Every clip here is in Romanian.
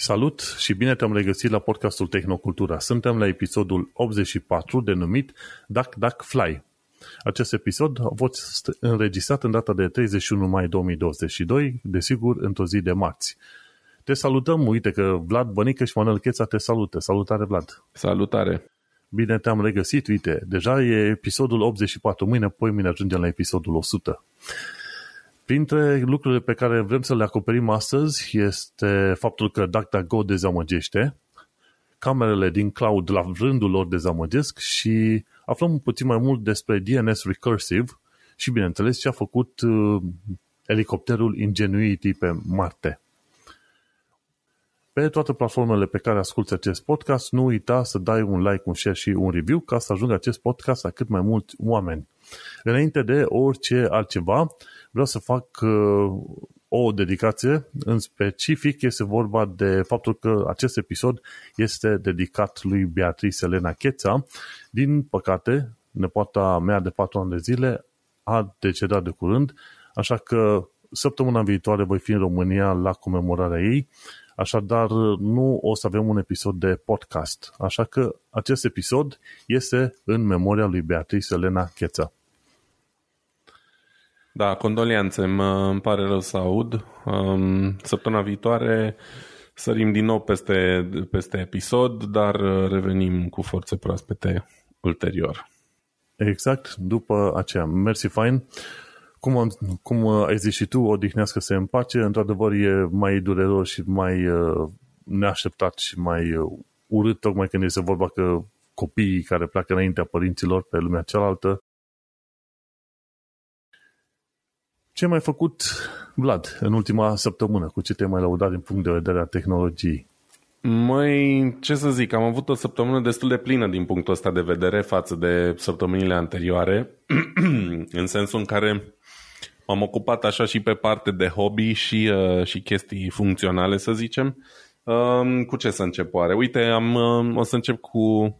Salut și bine te-am regăsit la podcastul Tehnocultura. Suntem la episodul 84 denumit Duck Duck Fly. Acest episod a fost înregistrat în data de 31 mai 2022, desigur într-o zi de marți. Te salutăm, uite că Vlad Bănică și Manuel Cheța te salută. Salutare, Vlad! Salutare! Bine te-am regăsit, uite, deja e episodul 84, mâine, poi mâine ajungem la episodul 100. Printre lucrurile pe care vrem să le acoperim astăzi este faptul că DuckDuckGo dezamăgește, camerele din cloud la rândul lor dezamăgesc și aflăm puțin mai mult despre DNS Recursive și, bineînțeles, ce a făcut uh, elicopterul Ingenuity pe Marte. Pe toate platformele pe care asculti acest podcast, nu uita să dai un like, un share și un review ca să ajungă acest podcast la cât mai mulți oameni. Înainte de orice altceva, vreau să fac uh, o dedicație, în specific este vorba de faptul că acest episod este dedicat lui Beatrice Elena Cheța. Din păcate, nepoata mea de 4 ani de zile a decedat de curând, așa că săptămâna viitoare voi fi în România la comemorarea ei, așadar nu o să avem un episod de podcast. Așa că acest episod este în memoria lui Beatrice Elena Cheța. Da, condolianțe, mă, îmi pare rău să aud. Um, săptămâna viitoare sărim din nou peste, peste episod, dar revenim cu forțe proaspete ulterior. Exact, după aceea. Mersi, fain. Cum, am, cum ai zis și tu, odihnească-se în pace, într-adevăr e mai dureros și mai uh, neașteptat și mai uh, urât, tocmai când este vorba că copiii care pleacă înaintea părinților pe lumea cealaltă Ce ai mai făcut, Vlad, în ultima săptămână? Cu ce te-ai mai laudat din punct de vedere a tehnologiei? Măi, ce să zic, am avut o săptămână destul de plină din punctul ăsta de vedere față de săptămânile anterioare, în sensul în care m-am ocupat așa și pe parte de hobby și, uh, și chestii funcționale, să zicem. Uh, cu ce să încep oare? Uite, am, uh, o să încep cu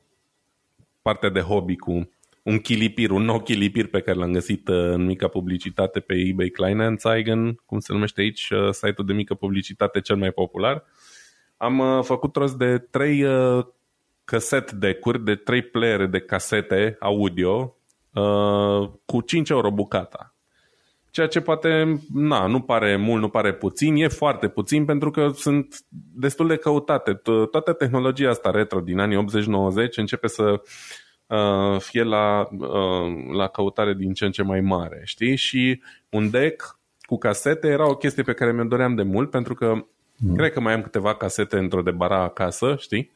partea de hobby, cu un chilipir, un nou chilipir pe care l-am găsit uh, în mica publicitate pe eBay Kleinanzeigen, cum se numește aici uh, site-ul de mică publicitate cel mai popular. Am uh, făcut rost de trei casete de curi, de trei playere de casete audio cu 5 euro bucata. Ceea ce poate, na, nu pare mult, nu pare puțin, e foarte puțin pentru că sunt destul de căutate. Toată tehnologia asta retro din anii 80-90 începe să uh, fie la, uh, la căutare din ce în ce mai mare, știi? Și un deck cu casete era o chestie pe care mi-o doream de mult, pentru că mm. cred că mai am câteva casete într-o de bara acasă, știi?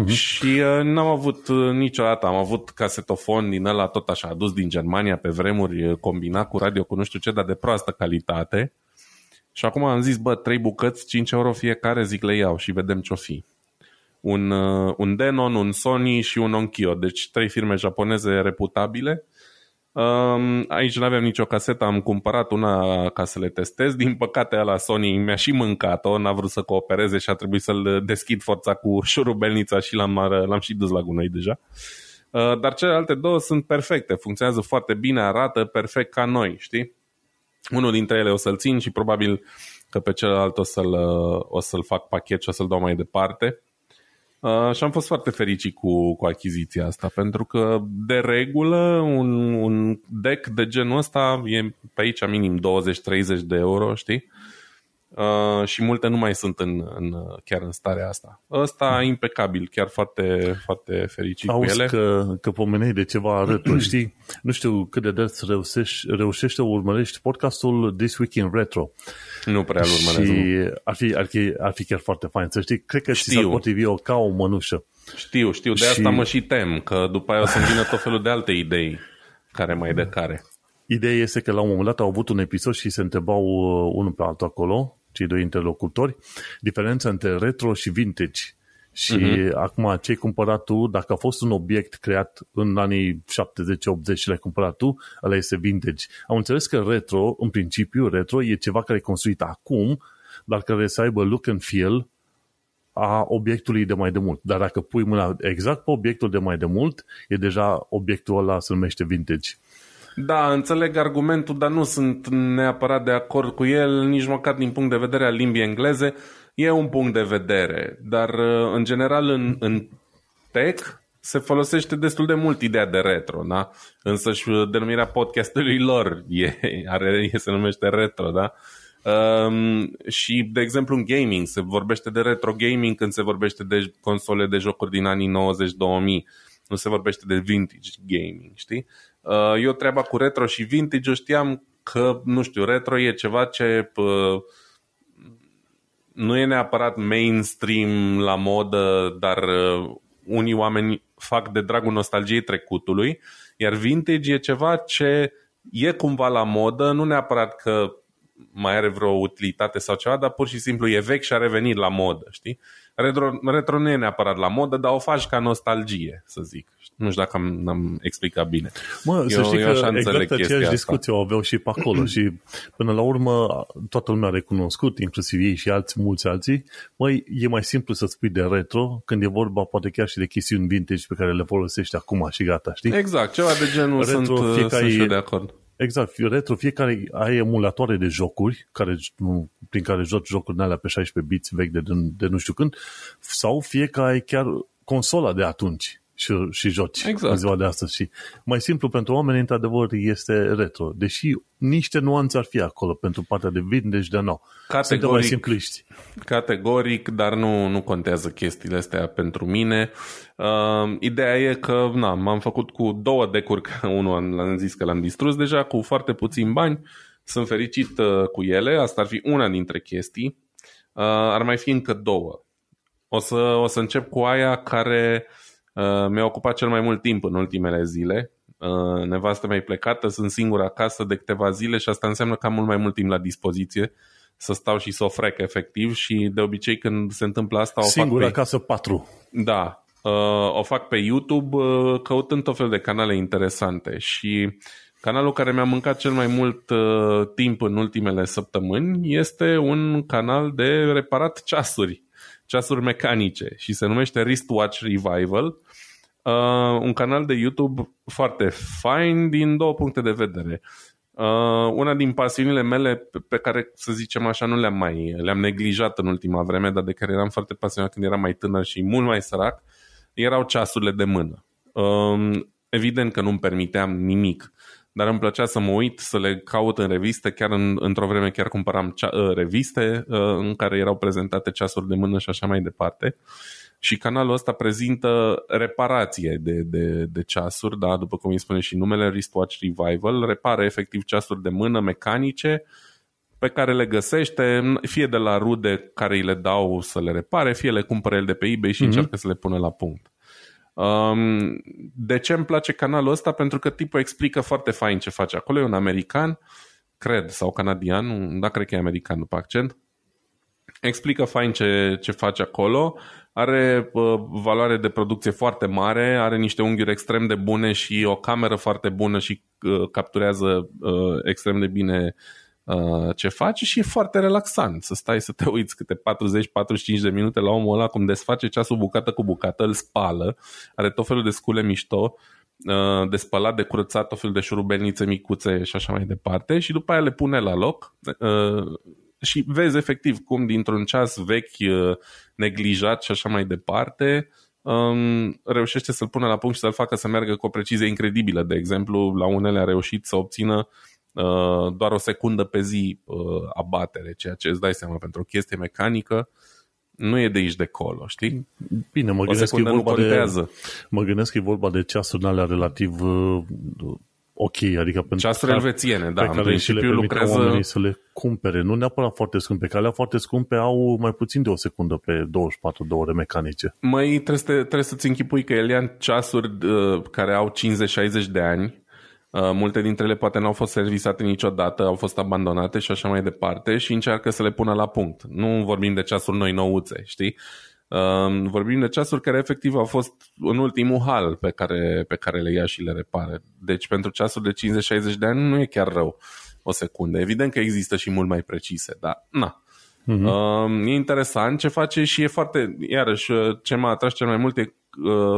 Mm-hmm. Și uh, n-am avut uh, niciodată, am avut casetofon din ăla tot așa, adus din Germania pe vremuri, uh, combinat cu radio cu nu știu ce, dar de proastă calitate. Și acum am zis, bă, trei bucăți, 5 euro fiecare, zic le iau și vedem ce-o fi un, uh, un Denon, un Sony și un Onkyo, deci trei firme japoneze reputabile. Um, aici nu aveam nicio casetă, am cumpărat una ca să le testez. Din păcate la Sony mi-a și mâncat-o, n-a vrut să coopereze și a trebuit să-l deschid forța cu șurubelnița și l-am, l-am și dus la gunoi deja. Uh, dar celelalte două sunt perfecte, funcționează foarte bine, arată perfect ca noi, știi? Unul dintre ele o să-l țin și probabil că pe celălalt o să-l, o să-l fac pachet și o să-l dau mai departe. Uh, și am fost foarte fericit cu, cu achiziția asta, pentru că, de regulă, un, un deck de genul ăsta e pe aici minim 20-30 de euro, știi? Uh, și multe nu mai sunt în, în, chiar în starea asta. Ăsta e impecabil, chiar foarte, foarte fericit Auzi cu ele. că, că pomenei de ceva arăt, știi? Nu știu cât de des reușești, reușești să urmărești podcastul This Week in Retro. Nu prea îl urmăresc. Și ar fi, ar, fi, ar fi chiar foarte fain, să știi. Cred că știu. ți s-ar potrivi o ca o mănușă. Știu, știu, de asta și... mă și tem, că după aia o să-mi vină tot felul de alte idei care mai de care. Ideea este că la un moment dat au avut un episod și se întrebau uh, unul pe altul acolo cei doi interlocutori, diferența între retro și vintage. Și uh-huh. acum ce ai cumpărat tu, dacă a fost un obiect creat în anii 70-80 și l-ai cumpărat tu, ăla este vintage. Am înțeles că retro, în principiu, retro e ceva care e construit acum, dar care să aibă look and feel a obiectului de mai de mult. Dar dacă pui mâna exact pe obiectul de mai de mult, e deja obiectul ăla se numește vintage. Da, înțeleg argumentul, dar nu sunt neapărat de acord cu el, nici măcar din punct de vedere al limbii engleze. e un punct de vedere, dar uh, în general în, în tech se folosește destul de mult ideea de retro, da? Însă și denumirea podcastului lor e, are, e, se numește retro, da? Um, și, de exemplu, în gaming se vorbește de retro gaming când se vorbește de console de jocuri din anii 90-2000. Nu se vorbește de vintage gaming, știi? Uh, eu treaba cu retro și vintage eu știam că, nu știu, retro e ceva ce uh, nu e neapărat mainstream la modă, dar uh, unii oameni fac de dragul nostalgiei trecutului, iar vintage e ceva ce e cumva la modă, nu neapărat că mai are vreo utilitate sau ceva, dar pur și simplu e vechi și a revenit la modă, știi? Retro, retro nu e neapărat la modă, dar o faci ca nostalgie, să zic. Nu știu dacă am, am explicat bine. Mă, eu, să știi eu că exact aceeași discuție o aveau și pe acolo și până la urmă toată lumea a recunoscut, inclusiv ei și alți, mulți alții, măi, e mai simplu să spui de retro când e vorba poate chiar și de chestiuni vintage pe care le folosești acum și gata, știi? Exact, ceva de genul retro, sunt, fiecare, sunt și de acord. Exact, retro, fiecare ai emulatoare de jocuri care, prin care joci jocuri alea pe 16 bits vechi de, de nu știu când, sau fie că ai chiar consola de atunci și, și joci exact. în ziua de astăzi. Și mai simplu pentru oameni, într-adevăr, este retro. Deși niște nuanțe ar fi acolo pentru partea de vintage, de nou. Categoric, mai simpliști. Categoric, dar nu, nu contează chestiile astea pentru mine. Uh, ideea e că na, m-am făcut cu două decuri, unul am zis că l-am distrus deja, cu foarte puțin bani. Sunt fericit uh, cu ele, asta ar fi una dintre chestii. Uh, ar mai fi încă două. O să, o să încep cu aia care uh, Uh, mi-a ocupat cel mai mult timp în ultimele zile. Uh, nevastă mea e plecată, sunt singur acasă de câteva zile și asta înseamnă că am mult mai mult timp la dispoziție să stau și să o frec efectiv și de obicei când se întâmplă asta o singur fac pe... acasă patru. Da, uh, o fac pe YouTube căutând tot fel de canale interesante și canalul care mi-a mâncat cel mai mult timp în ultimele săptămâni este un canal de reparat ceasuri ceasuri mecanice și se numește Wristwatch Revival, uh, un canal de YouTube foarte fain din două puncte de vedere. Uh, una din pasiunile mele pe, pe care, să zicem așa, nu le-am mai le-am neglijat în ultima vreme, dar de care eram foarte pasionat când eram mai tânăr și mult mai sărac, erau ceasurile de mână. Uh, evident că nu-mi permiteam nimic dar îmi plăcea să mă uit, să le caut în reviste, chiar în, într-o vreme chiar cumpăram cea, uh, reviste uh, în care erau prezentate ceasuri de mână și așa mai departe. Și canalul ăsta prezintă reparație de, de, de ceasuri, da, după cum îi spune și numele Wristwatch Revival, repară efectiv ceasuri de mână mecanice pe care le găsește, fie de la rude care îi le dau să le repare, fie le cumpără el de pe eBay și mm-hmm. încearcă să le pună la punct. Um, de ce îmi place canalul ăsta? Pentru că tipul explică foarte fain ce face acolo. E un american, cred, sau canadian, da, cred că e american după accent. Explică fain ce, ce face acolo. Are uh, valoare de producție foarte mare, are niște unghiuri extrem de bune și o cameră foarte bună și uh, capturează uh, extrem de bine uh, Uh, ce faci și e foarte relaxant să stai să te uiți câte 40-45 de minute la omul ăla cum desface ceasul bucată cu bucată, îl spală, are tot felul de scule mișto, uh, de spălat, de curățat, tot felul de șurubelnițe micuțe și așa mai departe și după aia le pune la loc uh, și vezi efectiv cum dintr-un ceas vechi, neglijat și așa mai departe, um, reușește să-l pună la punct și să-l facă să meargă cu o precizie incredibilă. De exemplu, la unele a reușit să obțină uh, Uh, doar o secundă pe zi uh, abatere, ceea ce îți dai seama pentru o chestie mecanică nu e de aici de colo, știi? Bine, mă gândesc, că e vorba de, mă gândesc că e vorba de ceasuri alea relativ uh, ok, adică pentru ceasuri elvețiene, da, pe care și le lucrează oamenii să le cumpere, nu neapărat foarte scumpe, că alea foarte scumpe au mai puțin de o secundă pe 24 de ore mecanice. Mai trebuie, să, trebuie să-ți închipui că Elian ceasuri uh, care au 50-60 de ani Uh, multe dintre ele poate nu au fost servisate niciodată, au fost abandonate și așa mai departe și încearcă să le pună la punct. Nu vorbim de ceasuri noi nouțe, știi? Uh, vorbim de ceasuri care efectiv au fost în ultimul hal pe care, pe care le ia și le repare. Deci pentru ceasuri de 50-60 de ani nu e chiar rău o secundă. Evident că există și mult mai precise, dar na. Uh-huh. E interesant ce face și e foarte, iarăși, ce m-a atras cel mai mult e Uh,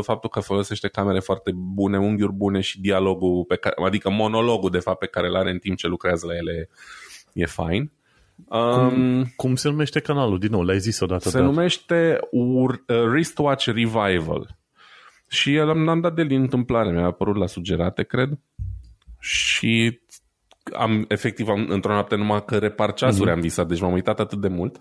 faptul că folosește camere foarte bune, unghiuri bune și dialogul, pe care, adică monologul de fapt pe care îl are în timp ce lucrează la ele e fain. Um, cum, cum se numește canalul? Din nou, l-ai zis odată. Se dar... numește Ur- uh, Wristwatch Revival. Și el am dat de din întâmplare, mi-a apărut la sugerate, cred. Și am, efectiv, am, într-o noapte numai că repar ceasuri mm-hmm. am visat, deci m-am uitat atât de mult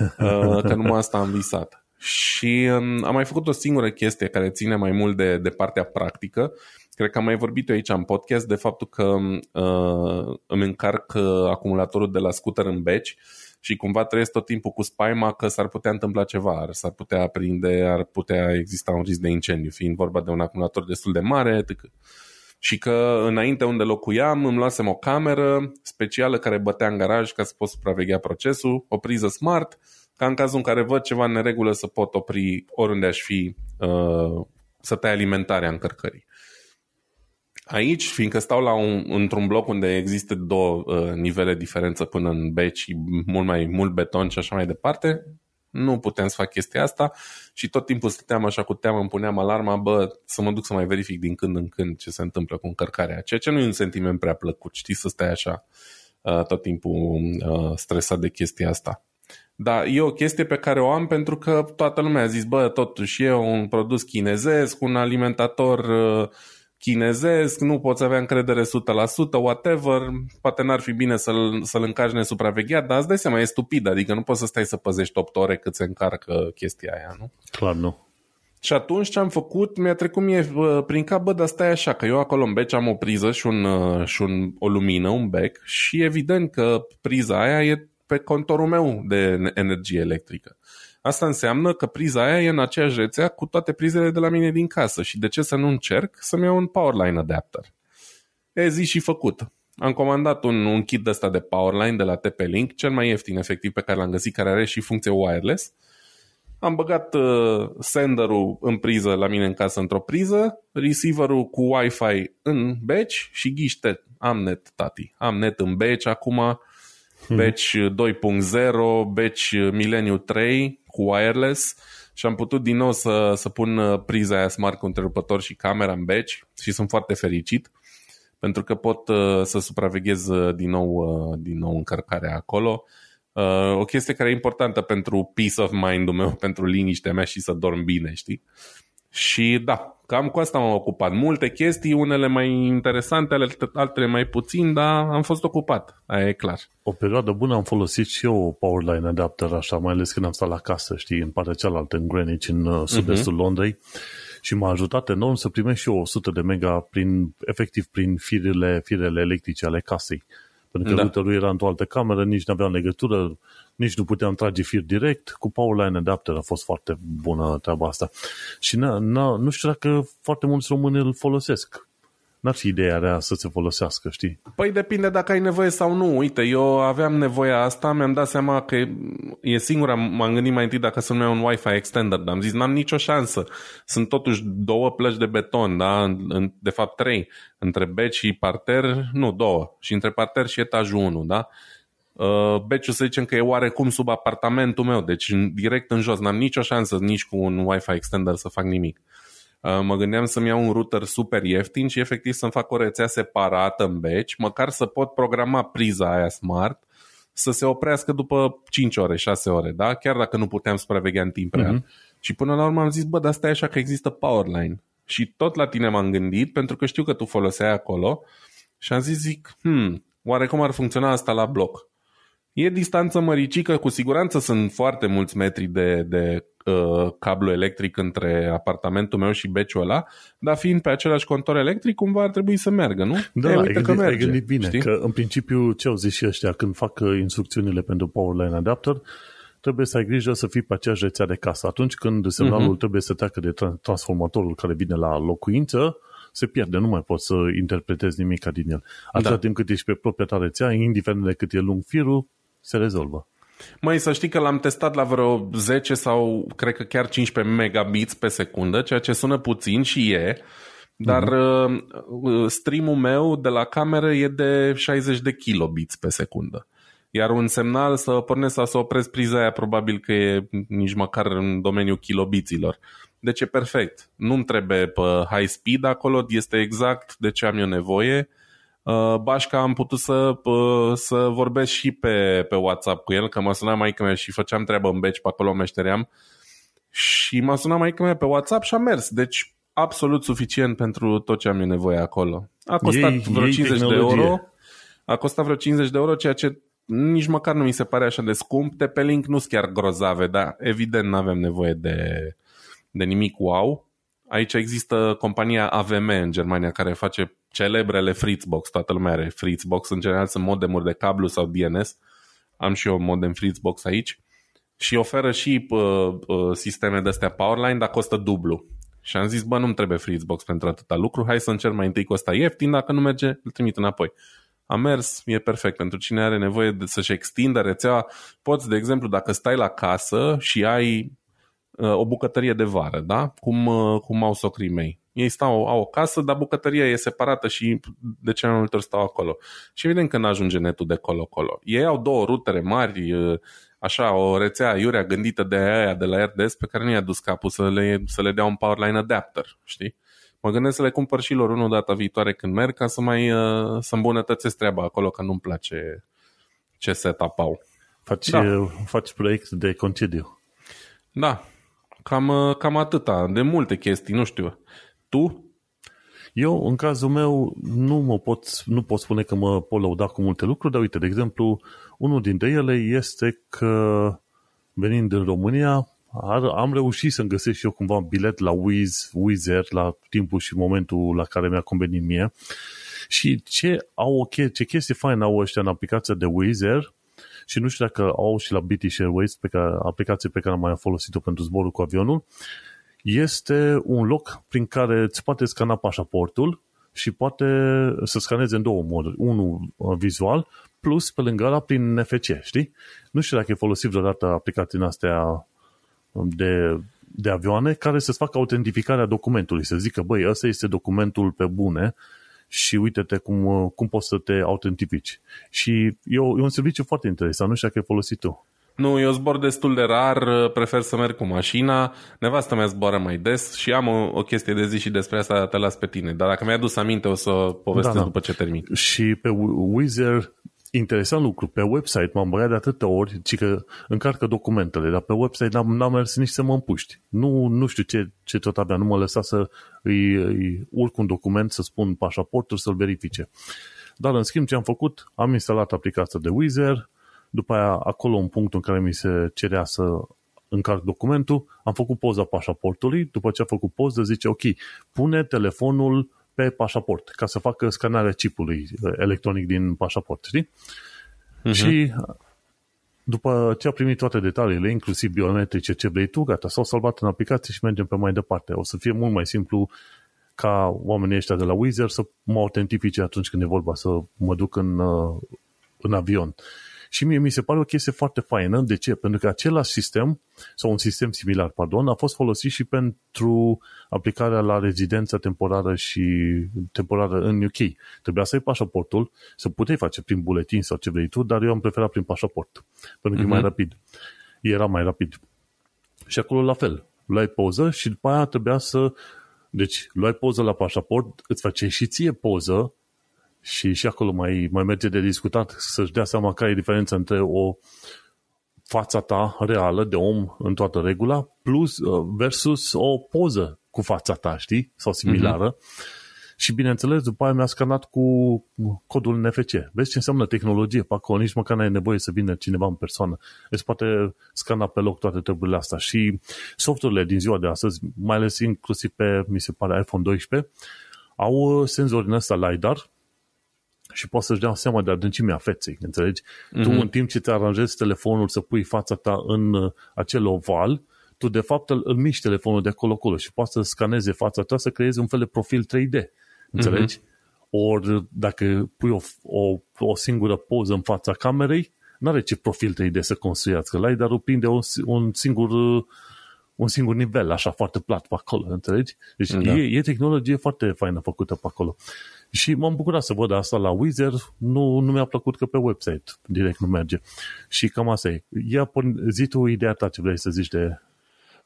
uh, că numai asta am visat. Și um, am mai făcut o singură chestie care ține mai mult de, de partea practică. Cred că am mai vorbit eu aici în podcast de faptul că uh, îmi încarc uh, acumulatorul de la scooter în beci și cumva trăiesc tot timpul cu spaima că s-ar putea întâmpla ceva, s-ar putea aprinde, ar putea exista un risc de incendiu, fiind vorba de un acumulator destul de mare, etc. Și că înainte unde locuiam îmi luasem o cameră specială care bătea în garaj ca să pot supraveghea procesul, o priză smart, ca în cazul în care văd ceva în neregulă să pot opri oriunde aș fi uh, să tai alimentarea încărcării. Aici, fiindcă stau la un, într-un bloc unde există două uh, nivele diferență până în beci, mult mai mult beton și așa mai departe, nu putem să fac chestia asta și tot timpul stăteam așa cu teamă, îmi puneam alarma, bă, să mă duc să mai verific din când în când ce se întâmplă cu încărcarea, ceea ce nu e un sentiment prea plăcut, știi, să stai așa uh, tot timpul uh, stresat de chestia asta. Dar e o chestie pe care o am pentru că toată lumea a zis, bă, totuși e un produs chinezesc, un alimentator uh, chinezesc, nu poți avea încredere 100%, whatever, poate n-ar fi bine să-l, să-l încarci nesupravegheat, dar îți dai seama, e stupid, adică nu poți să stai să păzești 8 ore cât se încarcă chestia aia, nu? Clar, nu. Și atunci ce am făcut, mi-a trecut mie prin cap, bă, dar stai așa, că eu acolo în bec am o priză și, un, și un, o lumină, un bec și evident că priza aia e pe contorul meu de energie electrică. Asta înseamnă că priza aia e în aceeași rețea cu toate prizele de la mine din casă și de ce să nu încerc să-mi iau un Powerline adapter. E zi și făcut. Am comandat un, un kit de ăsta de Powerline de la TP-Link, cel mai ieftin efectiv pe care l-am găsit, care are și funcție wireless. Am băgat uh, senderul în priză la mine în casă într-o priză, receiverul cu Wi-Fi în batch și ghiște. Am net, tati. Am net în batch acum, batch 2.0, batch Millennium 3 cu wireless și am putut din nou să, să pun uh, priza aia smart cu întrerupător și camera în batch și sunt foarte fericit pentru că pot uh, să supraveghez uh, din nou, uh, din nou încărcarea acolo. Uh, o chestie care e importantă pentru peace of mind-ul meu, pentru liniștea mea și să dorm bine, știi? Și da, Cam cu asta m-am ocupat. Multe chestii, unele mai interesante, altele mai puțin, dar am fost ocupat. Aia e clar. O perioadă bună am folosit și eu o Powerline adapter așa, mai ales când am stat la casă, știi, în partea cealaltă, în Greenwich, în uh, sud-estul uh-huh. Londrei. Și m-a ajutat enorm să primesc și eu 100 de mega prin, efectiv prin firele, firele electrice ale casei. Pentru că da. routerul era într-o altă cameră, nici nu avea legătură, nici nu puteam trage fir direct. Cu Powerline Adapter a fost foarte bună treaba asta. Și na, na, nu știu dacă foarte mulți români îl folosesc. N-ar fi ideea rea să se folosească, știi? Păi depinde dacă ai nevoie sau nu. Uite, eu aveam nevoia asta, mi-am dat seama că e singura, m-am gândit mai întâi dacă să-mi iau un Wi-Fi extender, dar am zis, n-am nicio șansă. Sunt totuși două plăci de beton, da? De fapt trei. Între bec și parter, nu, două. Și între parter și etajul 1, da? Uh, Beciul să zicem că e oarecum sub apartamentul meu, deci direct în jos, n-am nicio șansă nici cu un Wi-Fi extender să fac nimic. Uh, mă gândeam să-mi iau un router super ieftin și efectiv să-mi fac o rețea separată în beci, măcar să pot programa priza aia smart să se oprească după 5 ore, 6 ore, da? Chiar dacă nu puteam supraveghea în timp real. Uh-huh. Și până la urmă am zis, bă, dar asta e așa că există Powerline. Și tot la tine m-am gândit, pentru că știu că tu foloseai acolo și am zis, zic, hmm, oare cum ar funcționa asta la bloc? E distanță măricică, cu siguranță sunt foarte mulți metri de, de uh, cablu electric între apartamentul meu și beciul ăla, dar fiind pe același contor electric, cumva ar trebui să meargă, nu? Da, e, ai, gândit, că merge, ai gândit bine, știi? că în principiu ce au zis și ăștia când fac uh, instrucțiunile pentru Powerline Adapter, trebuie să ai grijă să fii pe aceeași rețea de casă. Atunci când semnalul uh-huh. trebuie să treacă de transformatorul care vine la locuință, se pierde, nu mai poți să interpretezi nimic din el. Atâta da. timp cât ești pe propria ta rețea, indiferent de cât e lung firul, se rezolvă. Mai să știi că l-am testat la vreo 10 sau cred că chiar 15 megabits pe secundă, ceea ce sună puțin și e, dar uh-huh. streamul meu de la cameră e de 60 de kilobits pe secundă. Iar un semnal să pornesc sau să opresc priza aia probabil că e nici măcar în domeniul kilobiților. Deci e perfect. Nu-mi trebuie pe high speed acolo, este exact de ce am eu nevoie Uh, Bașca am putut să, uh, să vorbesc și pe, pe WhatsApp cu el, că mă suna mai mea și făceam treabă în beci, pe acolo meșteream. Și m-a sunat mai mea pe WhatsApp și a mers. Deci absolut suficient pentru tot ce am eu nevoie acolo. A costat ei, vreo ei 50 tehnologie. de euro. A costat vreo 50 de euro, ceea ce nici măcar nu mi se pare așa de scump. De pe link nu sunt chiar grozave, dar evident nu avem nevoie de, de nimic wow. Aici există compania AVM în Germania care face celebrele Fritzbox. Toată lumea are Fritzbox. În general sunt modemuri de cablu sau DNS. Am și eu modem Fritzbox aici. Și oferă și uh, uh, sisteme de astea Powerline, dar costă dublu. Și am zis, bă, nu-mi trebuie Fritzbox pentru atâta lucru, hai să încerc mai întâi cu ăsta ieftin, dacă nu merge, îl trimit înapoi. A mers, e perfect. Pentru cine are nevoie de să-și extindă rețeaua, poți, de exemplu, dacă stai la casă și ai uh, o bucătărie de vară, da? Cum, uh, cum au socrii mei. Ei stau, au o casă, dar bucătăria e separată și de ce mai multe ori stau acolo. Și evident că nu ajunge netul de colo-colo. Ei au două rutere mari, uh, așa, o rețea iurea gândită de aia de la RDS pe care nu i-a dus capul să le, să le dea un Powerline adapter, știi? Mă gândesc să le cumpăr și lor unul data viitoare când merg ca să mai uh, să îmbunătățesc treaba acolo, că nu-mi place ce setup au. Faci, da. Uh, faci proiect de concediu. Da, cam, uh, cam atâta, de multe chestii, nu știu. Tu? Eu, în cazul meu, nu, mă pot, nu pot spune că mă pot lăuda cu multe lucruri, dar uite, de exemplu, unul dintre ele este că venind în România, am reușit să-mi găsesc și eu cumva un bilet la Wiz, Wizer la timpul și momentul la care mi-a convenit mie. Și ce, au, ce chestie faină au ăștia în aplicația de Wizer și nu știu dacă au și la British Airways, pe care, aplicație pe care am mai folosit-o pentru zborul cu avionul, este un loc prin care îți poate scana pașaportul și poate să scaneze în două moduri. Unul uh, vizual, plus pe lângă ăla prin NFC, știi? Nu știu dacă e folosit vreodată aplicațiile astea de, de avioane care să-ți facă autentificarea documentului, să zică, băi, ăsta este documentul pe bune și uite-te cum, cum poți să te autentifici. Și e, o, e un serviciu foarte interesant, nu știu dacă ai folosit tu. Nu, eu zbor destul de rar, prefer să merg cu mașina, nevastă mea zboară mai des și am o, o chestie de zi și despre asta te las pe tine, dar dacă mi-ai adus aminte o să povestesc da, da. după ce termin. Și pe Wizard interesant lucru. Pe website m-am băiat de atâtea ori, ci că încarcă documentele, dar pe website n-am, n-am mers nici să mă împuști. Nu, nu știu ce, ce tot avea, nu mă lăsa să îi, îi urc un document, să spun pașaportul, să-l verifice. Dar, în schimb, ce am făcut? Am instalat aplicația de Wizard, după aia, acolo, un punct în care mi se cerea să încarc documentul, am făcut poza pașaportului, după ce a făcut poză, zice, ok, pune telefonul pe pașaport, ca să facă scanarea chipului uh, electronic din pașaport, știi? Uh-huh. Și după ce a primit toate detaliile, inclusiv biometrice, ce vrei tu, gata, s-au salvat în aplicație și mergem pe mai departe. O să fie mult mai simplu ca oamenii ăștia de la Wizard să mă autentifice atunci când e vorba să mă duc în, uh, în avion. Și mie mi se pare o chestie foarte faină. De ce? Pentru că același sistem, sau un sistem similar, pardon, a fost folosit și pentru aplicarea la rezidența temporară și temporară în UK. Trebuia să ai pașaportul, să puteai face prin buletin sau ce vrei tu, dar eu am preferat prin pașaport, pentru că uh-huh. e mai mhm. rapid. Era mai rapid. Și acolo la fel. Luai poză și după aia trebuia să deci, luai poză la pașaport, îți face și ție poză și și acolo mai, mai merge de discutat să-și dea seama care e diferența între o fața ta reală de om în toată regula plus uh, versus o poză cu fața ta, știi? Sau similară. Uh-huh. Și bineînțeles, după aia mi-a scanat cu codul NFC. Vezi ce înseamnă tehnologie pe acolo, nici măcar n-ai nevoie să vină cineva în persoană. Îți poate scana pe loc toate treburile astea. Și softurile din ziua de astăzi, mai ales inclusiv pe, mi se pare, iPhone 12, au uh, senzori în ăsta LiDAR, și poți să-și dea seama de adâncimea feței, înțelegi? Mm-hmm. Tu în timp ce te aranjezi telefonul să pui fața ta în uh, acel oval, tu de fapt îl, îl miști telefonul de acolo-acolo și poți să scaneze fața ta să creezi un fel de profil 3D, înțelegi? Mm-hmm. Ori dacă pui o, o, o singură poză în fața camerei, nu are ce profil 3D să construiască. La dar prinde un, un singur un singur nivel, așa foarte plat pe acolo, înțelegi? Deci da. e, e tehnologie foarte faină făcută pe acolo. Și m-am bucurat să văd asta la Wizard, nu, nu mi-a plăcut că pe website direct nu merge. Și cam asta e. Ia, zi tu ideea ta ce vrei să zici de...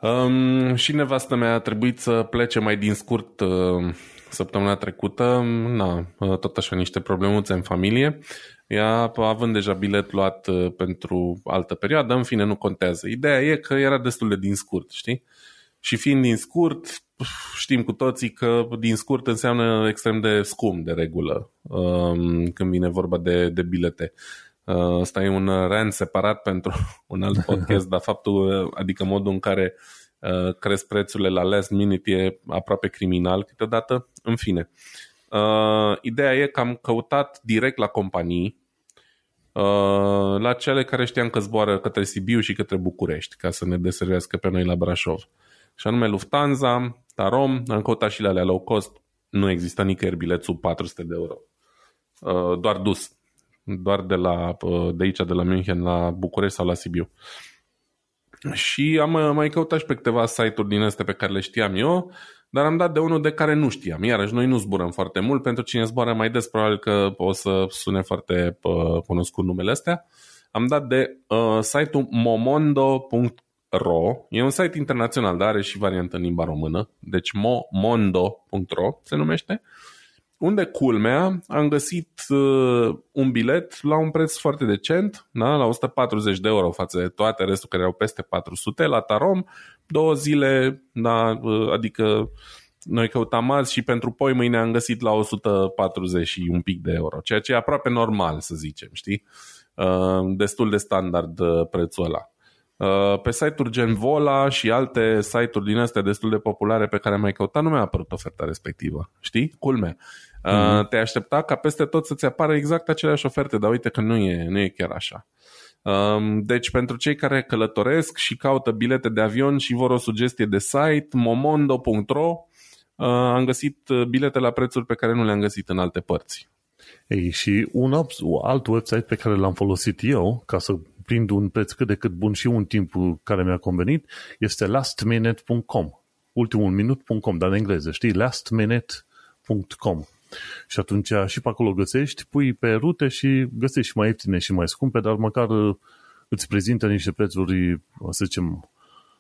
Um, și nevastă mea a trebuit să plece mai din scurt uh, săptămâna trecută, na, tot așa niște problemuțe în familie. Ea, având deja bilet luat uh, pentru altă perioadă, în fine, nu contează. Ideea e că era destul de din scurt, știi? Și fiind din scurt, știm cu toții că din scurt înseamnă extrem de scump de regulă um, când vine vorba de, de bilete. Uh, ăsta e un rant separat pentru un alt podcast, dar faptul, adică modul în care uh, cresc prețurile la last minute e aproape criminal câteodată. În fine, uh, ideea e că am căutat direct la companii, la cele care știam că zboară către Sibiu și către București, ca să ne deservească pe noi la Brașov. Și anume Lufthansa, Tarom, am căutat și la alea low cost, nu există nicăieri bilet sub 400 de euro. Doar dus doar de, la, de aici, de la München la București sau la Sibiu. Și am mai căutat și pe câteva site-uri din astea pe care le știam eu, dar am dat de unul de care nu știam. Iarăși, noi nu zburăm foarte mult. Pentru cine zboară mai des, probabil că o să sune foarte uh, cunoscut numele astea. Am dat de uh, site-ul momondo.ro. E un site internațional, dar are și variantă în limba română. Deci momondo.ro se numește. Uh, unde culmea am găsit uh, un bilet la un preț foarte decent, da? la 140 de euro față de toate restul care erau peste 400, la Tarom, două zile, da? uh, adică noi căutam azi și pentru poi mâine am găsit la 140 și un pic de euro, ceea ce e aproape normal să zicem, știi? Uh, destul de standard uh, prețul ăla. Uh, pe site-uri gen Vola și alte site-uri din astea destul de populare pe care mai căutat, nu mi-a apărut oferta respectivă. Știi? Culme. Mm-hmm. Te aștepta ca peste tot să-ți apară exact aceleași oferte, dar uite că nu e, nu e chiar așa. Um, deci pentru cei care călătoresc și caută bilete de avion și vor o sugestie de site, momondo.ro uh, am găsit bilete la prețuri pe care nu le-am găsit în alte părți. Ei, și un alt website pe care l-am folosit eu ca să prind un preț cât de cât bun și un timp care mi-a convenit este lastminute.com ultimul minut.com, dar în engleză, știi? lastminute.com și atunci și pe acolo găsești, pui pe rute și găsești și mai ieftine și mai scumpe, dar măcar uh, îți prezintă niște prețuri, să zicem,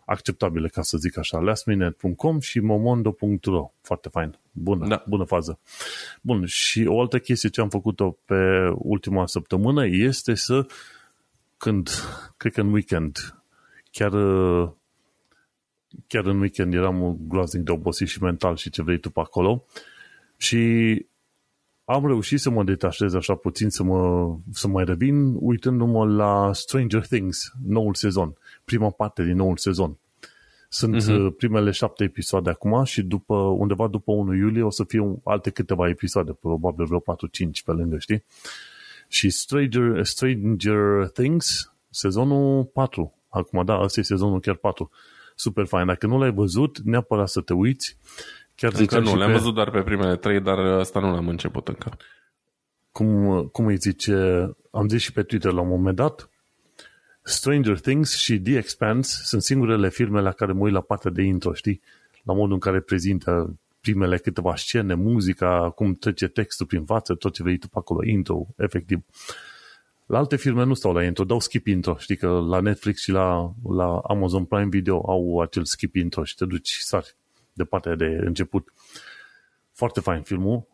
acceptabile, ca să zic așa, lastminute.com și momondo.ro. Foarte fain. Bună, da. bună fază. Bun, și o altă chestie ce am făcut-o pe ultima săptămână este să, când, cred că în weekend, chiar chiar în weekend eram groaznic de obosit și mental și ce vrei tu pe acolo, și am reușit să mă detașez așa puțin, să, mă, să mai revin uitându-mă la Stranger Things, noul sezon, prima parte din noul sezon. Sunt uh-huh. primele șapte episoade acum și după, undeva după 1 iulie o să fie alte câteva episoade, probabil vreo 4-5 pe lângă, știi? Și Stranger, Stranger Things, sezonul 4. Acum, da, ăsta e sezonul chiar 4. Super fain. Dacă nu l-ai văzut, neapărat să te uiți. Chiar încă nu, le-am pe... văzut doar pe primele trei, dar asta nu l-am început încă. Cum, cum îi zice, am zis și pe Twitter la un moment dat, Stranger Things și The Expanse sunt singurele filme la care mă uit la partea de intro, știi? La modul în care prezintă primele câteva scene, muzica, cum trece textul prin față, tot ce vei tu pe acolo, intro, efectiv. La alte filme nu stau la intro, dau skip intro. Știi că la Netflix și la, la Amazon Prime Video au acel skip intro și te duci sari de partea de început. Foarte fain filmul.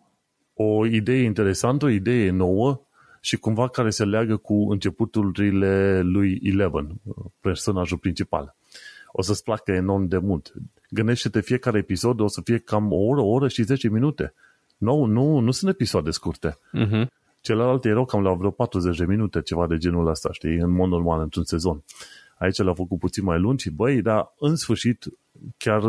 O idee interesantă, o idee nouă și cumva care se leagă cu începuturile lui Eleven, personajul principal. O să-ți placă enorm de mult. Gândește-te, fiecare episod o să fie cam o oră, o oră și 10 minute. Nu, nu, nu sunt episoade scurte. Uh-huh. Celelalte erau cam la vreo 40 de minute, ceva de genul ăsta, știi, în mod normal, într-un sezon. Aici le-au făcut puțin mai lungi și, băi, dar în sfârșit chiar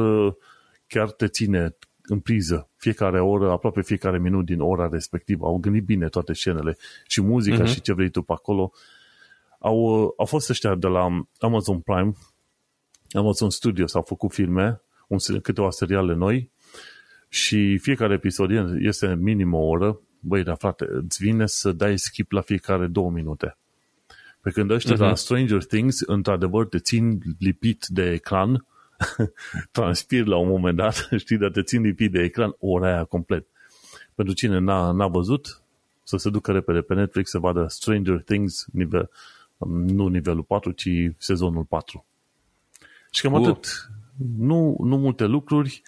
chiar te ține în priză fiecare oră, aproape fiecare minut din ora respectivă. Au gândit bine toate scenele și muzica uh-huh. și ce vrei tu pe acolo. Au, au fost ăștia de la Amazon Prime, Amazon Studios au făcut filme, un, câteva seriale noi și fiecare episod este minim o oră. Băi, dar frate, îți vine să dai skip la fiecare două minute. Pe când ăștia uh-huh. la Stranger Things, într-adevăr, te țin lipit de ecran transpir la un moment dat, știi, dar te țin lipit de ecran ora aia complet. Pentru cine n-a, n-a văzut, să se ducă repede pe Netflix să vadă Stranger Things, nivel, nu nivelul 4, ci sezonul 4. Și cam uh. atât. Nu, nu multe lucruri,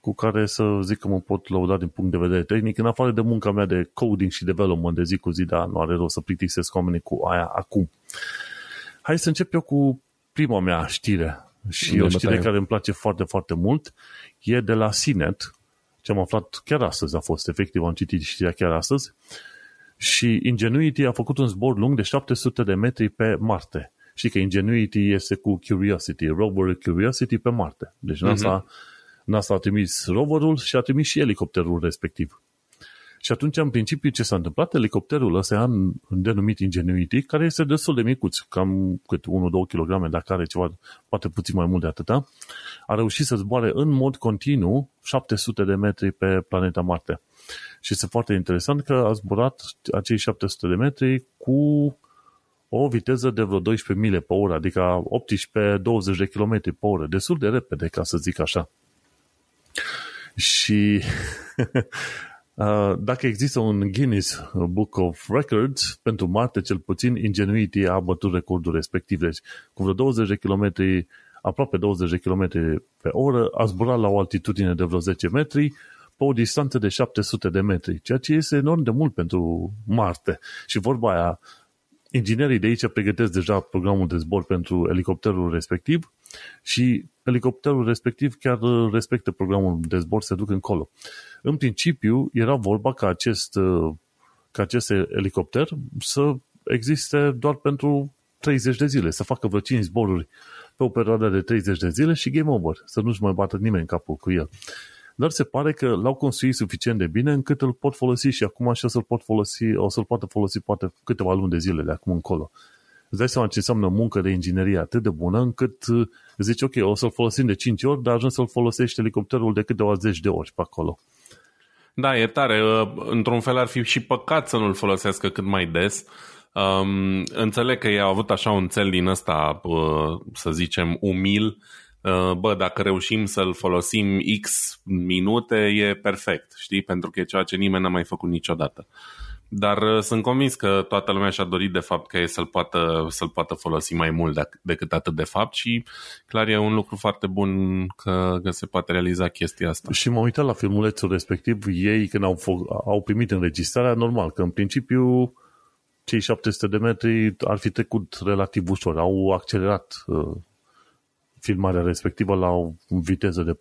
cu care să zic că mă pot lăuda din punct de vedere tehnic, în afară de munca mea de coding și development de zi cu zi, dar nu are rost să plictisesc oamenii cu aia acum. Hai să încep eu cu prima mea știre și de o știre bătaie. care îmi place foarte, foarte mult. E de la Sinet, ce am aflat chiar astăzi a fost, efectiv am citit știrea chiar astăzi, și Ingenuity a făcut un zbor lung de 700 de metri pe Marte. Și că Ingenuity este cu Curiosity, rover Curiosity pe Marte. Deci NASA, uh-huh. NASA a trimis roverul și a trimis și elicopterul respectiv. Și atunci, în principiu, ce s-a întâmplat? Elicopterul ăsta denumit Ingenuity, care este destul de micuț, cam cât 1-2 kg, dacă are ceva, poate puțin mai mult de atâta, a reușit să zboare în mod continuu 700 de metri pe planeta Marte. Și este foarte interesant că a zburat acei 700 de metri cu o viteză de vreo 12 mile pe oră, adică 18-20 de km pe oră, destul de repede, ca să zic așa. Și dacă există un Guinness Book of Records, pentru Marte, cel puțin, Ingenuity a bătut recordul respectiv. Deci, cu vreo 20 de km, aproape 20 de km pe oră, a zburat la o altitudine de vreo 10 metri, pe o distanță de 700 de metri, ceea ce este enorm de mult pentru Marte. Și vorba aia, inginerii de aici pregătesc deja programul de zbor pentru elicopterul respectiv și elicopterul respectiv chiar respectă programul de zbor, se duc încolo. În principiu, era vorba ca acest, ca acest elicopter să existe doar pentru 30 de zile, să facă vreo 5 zboruri pe o perioadă de 30 de zile și game over, să nu-și mai bată nimeni în capul cu el dar se pare că l-au construit suficient de bine încât îl pot folosi și acum așa să-l pot folosi, o să-l poată folosi poate câteva luni de zile de acum încolo. Îți dai seama ce înseamnă muncă de inginerie atât de bună încât uh, zici, ok, o să-l folosim de 5 ori, dar ajung să-l folosești elicopterul de câteva zeci de ori pe acolo. Da, e tare. Uh, într-un fel ar fi și păcat să nu-l folosească cât mai des. Um, înțeleg că ei au avut așa un cel din ăsta, uh, să zicem, umil, Uh, bă, dacă reușim să-l folosim X minute, e perfect, știi? Pentru că e ceea ce nimeni n-a mai făcut niciodată. Dar uh, sunt convins că toată lumea și-a dorit de fapt că e să-l poată, să-l poată folosi mai mult decât atât de fapt și clar e un lucru foarte bun că, că se poate realiza chestia asta. Și m-am uitat la filmulețul respectiv, ei când au, au primit înregistrarea, normal, că în principiu cei 700 de metri ar fi trecut relativ ușor, au accelerat uh, filmarea respectivă la o viteză de 4-5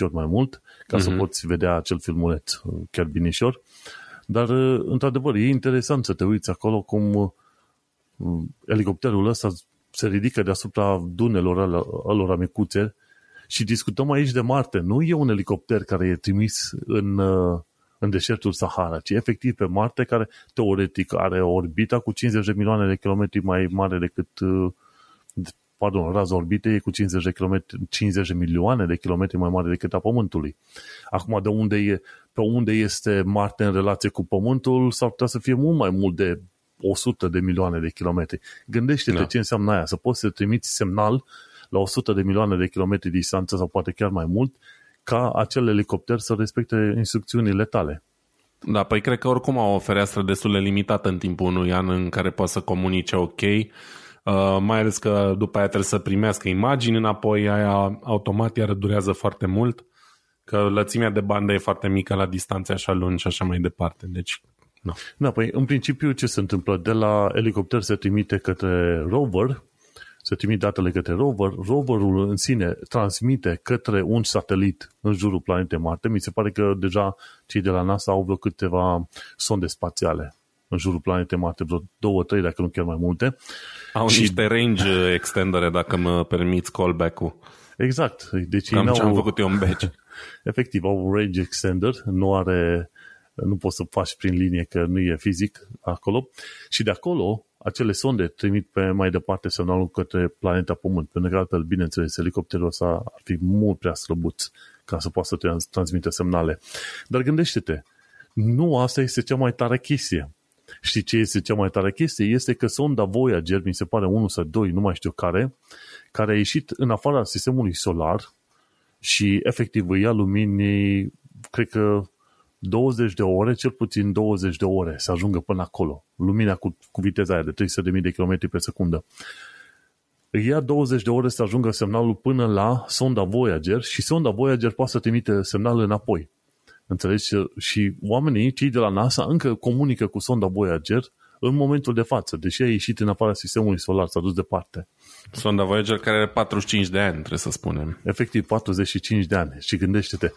ori mai mult, ca uh-huh. să mhm. poți vedea acel filmuleț uh, chiar binișor. Dar, uh, într-adevăr, e interesant să te uiți acolo cum uh, elicopterul ăsta se ridică deasupra dunelor alora micuțe și discutăm aici de Marte. Nu e un elicopter care e trimis în, în deșertul Sahara, ci efectiv pe Marte, care teoretic are orbita cu 50 de milioane de kilometri mai mare decât pardon, raza orbitei e cu 50 de, kilometri, 50 de milioane de kilometri mai mare decât a Pământului. Acum, de unde e, pe unde este Marte în relație cu Pământul, s-ar putea să fie mult mai mult de 100 de milioane de kilometri. Gândește-te da. ce înseamnă aia, să poți să trimiți semnal la 100 de milioane de kilometri distanță sau poate chiar mai mult, ca acel elicopter să respecte instrucțiunile tale. Da, păi cred că oricum au o fereastră destul de limitată în timpul unui an în care poți să comunice ok Uh, mai ales că după aia trebuie să primească imagini înapoi, aia automat iar durează foarte mult, că lățimea de bandă e foarte mică la distanțe așa lungi și așa mai departe. Deci, no. Da, păi în principiu ce se întâmplă? De la elicopter se trimite către rover, se trimit datele către rover, roverul în sine transmite către un satelit în jurul planetei Marte. Mi se pare că deja cei de la NASA au vreo câteva sonde spațiale în jurul planetei Marte, vreo două, trei, dacă nu chiar mai multe. Au și... niște range extendere, dacă mă permiți callback-ul. Exact. Deci Cam ce am făcut eu în batch. Efectiv, au range extender, nu are nu poți să faci prin linie că nu e fizic acolo și de acolo acele sonde trimit pe mai departe semnalul către planeta Pământ, pentru că altfel, bineînțeles, elicopterul ăsta ar fi mult prea slăbuț ca să poată să trans- transmită semnale. Dar gândește-te, nu asta este cea mai tare chestie. Și ce este cea mai tare chestie? Este că sonda Voyager, mi se pare 1 sau 2, nu mai știu care, care a ieșit în afara sistemului solar și efectiv îi ia luminii, cred că 20 de ore, cel puțin 20 de ore să ajungă până acolo. Lumina cu, cu viteza aia de 300.000 de km pe secundă. îi ia 20 de ore să ajungă semnalul până la sonda Voyager și sonda Voyager poate să trimite semnalul înapoi. Înțelegi? Și oamenii, cei de la NASA, încă comunică cu sonda Voyager în momentul de față, deși a ieșit în afara sistemului solar, s-a dus departe. Sonda Voyager care are 45 de ani, trebuie să spunem. Efectiv, 45 de ani. Și gândește-te,